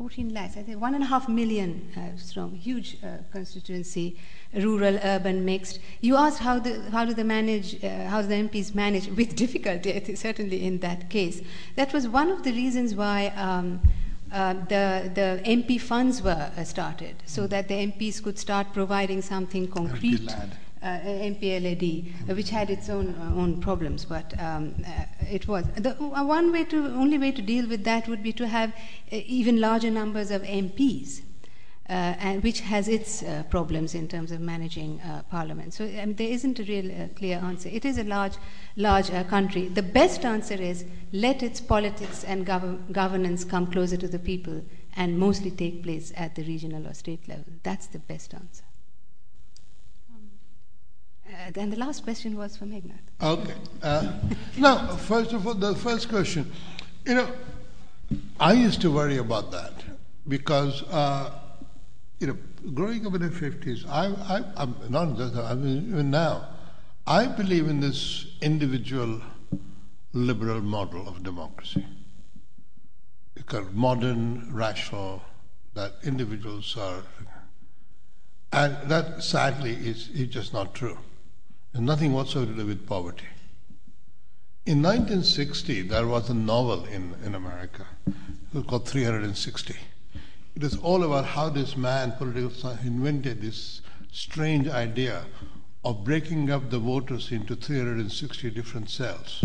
14 lakhs, I think one and a half million uh, strong, huge uh, constituency, rural, urban, mixed. You asked how, the, how do they manage, uh, how do the MPs manage with difficulty, I think, certainly in that case. That was one of the reasons why um, uh, the, the MP funds were uh, started, so that the MPs could start providing something concrete MPLAD, uh, which had its own uh, own problems, but um, uh, it was the one way to only way to deal with that would be to have even larger numbers of MPs. Uh, and which has its uh, problems in terms of managing uh, parliament. So um, there isn't a real clear answer. It is a large, large country. The best answer is let its politics and gov- governance come closer to the people and mostly take place at the regional or state level. That's the best answer. Uh, then the last question was for Meghnad. Okay. Uh, now, first of all, the first question. You know, I used to worry about that because, uh, you know, growing up in the 50s, I, I, am not just, I mean, even now, I believe in this individual liberal model of democracy. Called modern, rational, that individuals are. And that sadly is, is just not true and nothing whatsoever to do with poverty. In 1960, there was a novel in, in America called 360. It was all about how this man, political science, invented this strange idea of breaking up the voters into 360 different cells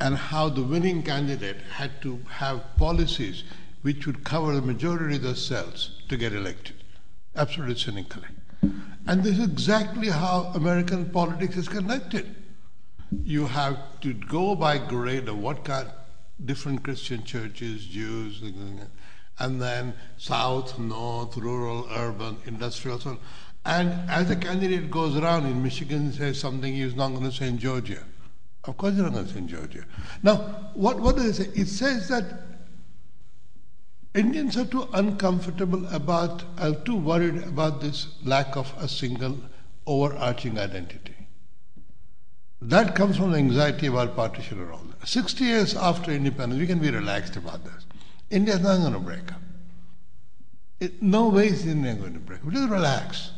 and how the winning candidate had to have policies which would cover the majority of the cells to get elected, absolutely cynically. And this is exactly how American politics is conducted. You have to go by grade of what kind different Christian churches, Jews, and then south, north, rural, urban, industrial, so on. And as the candidate goes around in Michigan and says something he's not going to say in Georgia. Of course, he's not going to say in Georgia. Now, what, what does it say? It says that Indians are too uncomfortable about, are too worried about this lack of a single overarching identity. That comes from the anxiety about partition and all that. 60 years after independence, we can be relaxed about this. India is not going to break up. It, no way is India going to break up. Just relax.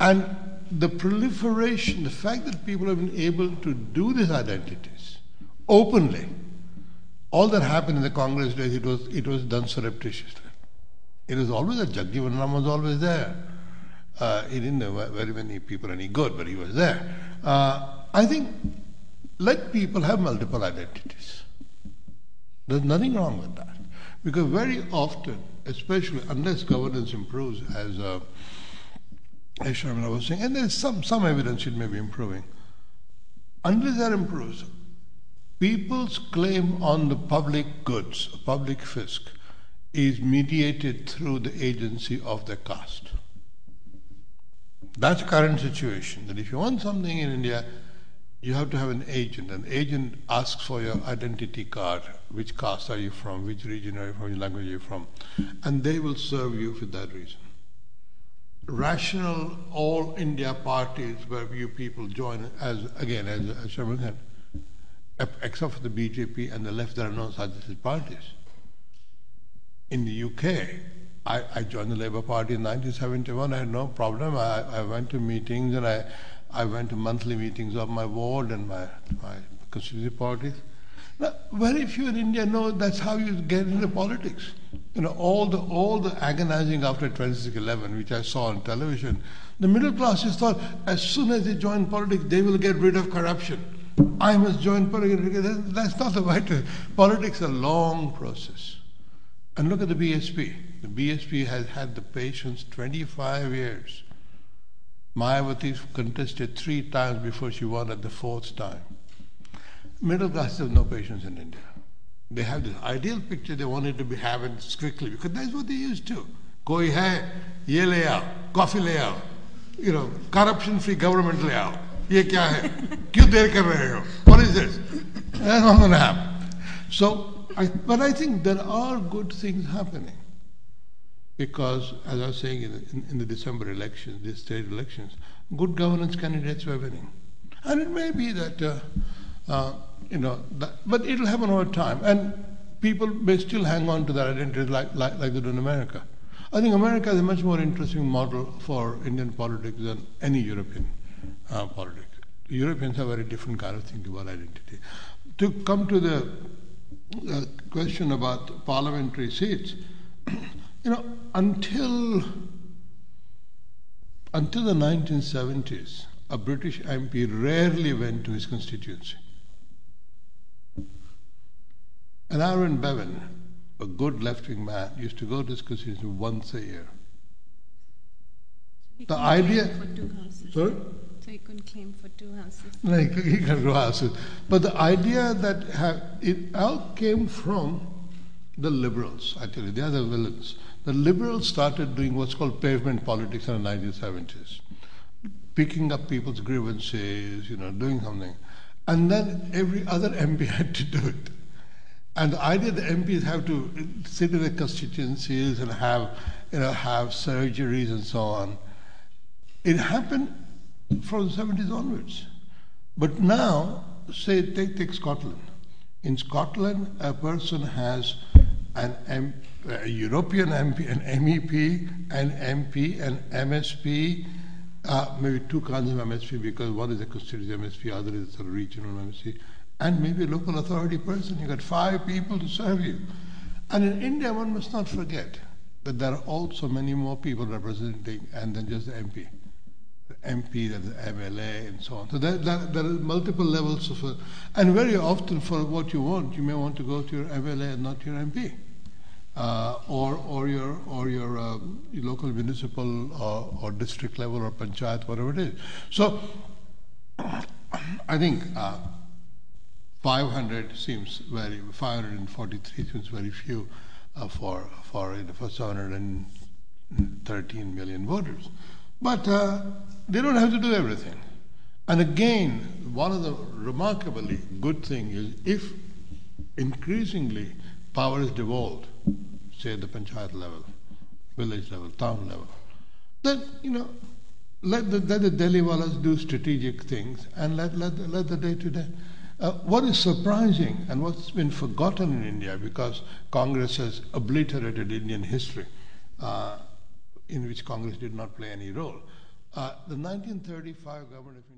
And the proliferation, the fact that people have been able to do these identities openly, all that happened in the Congress days, it was, it was done surreptitiously. It was always a Jagjivan Ram was always there. Uh, he didn't know very many people any good, but he was there. Uh, I think let people have multiple identities. There's nothing wrong with that. Because very often, especially unless governance improves, as uh, as Sharmila was saying, and there's some, some evidence it may be improving, unless that improves, People's claim on the public goods, public fisc, is mediated through the agency of the caste. That's the current situation. That if you want something in India, you have to have an agent. An agent asks for your identity card. Which caste are you from? Which region are you from? Which language are you from? And they will serve you for that reason. Rational all India parties where you people join as again as, as Sharma said, except for the BJP and the left, there are no such parties. In the UK, I, I joined the Labour Party in 1971. I had no problem. I, I went to meetings and I, I went to monthly meetings of my ward and my, my constituency parties. Now, very few in India know that's how you get into politics. You know, all the all the agonizing after 2611, which I saw on television, the middle classes thought as soon as they join politics, they will get rid of corruption. I must join politics. That's not the way to. Politics is a long process. And look at the BSP. The BSP has had the patience 25 years. Mayawati contested three times before she won at the fourth time. Middle class have no patience in India. They have this ideal picture they wanted to be having quickly because that's what they used to. Koi hai, ye le coffee le you know, corruption free government le. Is this? That's not going to happen. So, I, but I think there are good things happening because, as I was saying in the, in, in the December elections, the state elections, good governance candidates were winning. And it may be that uh, uh, you know, that, but it'll happen over time. And people may still hang on to that identity like, like, like they do in America. I think America is a much more interesting model for Indian politics than any European uh, politics. Europeans have a very different kind of thinking about identity. To come to the uh, question about parliamentary seats, you know, until until the 1970s, a British MP rarely went to his constituency. And Aneurin Bevan, a good left wing man, used to go to his constituency once a year. He The idea- claim For two. Sorry? So he can claim for two houses. Like he can go houses. But the idea that it all came from the liberals, actually. They are the villains. The liberals started doing what's called pavement politics in the 1970s, picking up people's grievances, you know, doing something. And then every other MP had to do it. And the idea that MPs have to sit in the constituencies and have, you know, have surgeries and so on, it happened from the 70s onwards. But now, say, take, take Scotland. In Scotland, a person has an M, a European MP, an MEP, an MP, an MSP, uh, maybe two kinds of MSP because one is a constituency MSP, other is a regional MSP, and maybe a local authority person. You got five people to serve you. And in India, one must not forget that there are also many more people representing and than just the MP. MP, there's the MLA, and so on. So there, there, there are multiple levels of, uh, and very often for what you want, you may want to go to your MLA and not your MP. Uh, or, or your, or your, uh, your local municipal or, or district level or panchayat, whatever it is. So, I think uh, 500 seems very, 543 seems very few uh, for, for, for 713 million voters. But uh, they don't have to do everything. And again, one of the remarkably good things is if increasingly power is devolved, say at the panchayat level, village level, town level, then, you know, let the, let the Delhi walas do strategic things and let, let, the, let the day to day. Uh, what is surprising and what's been forgotten in India because Congress has obliterated Indian history, uh, in which Congress did not play any role. Uh, the 1935 government of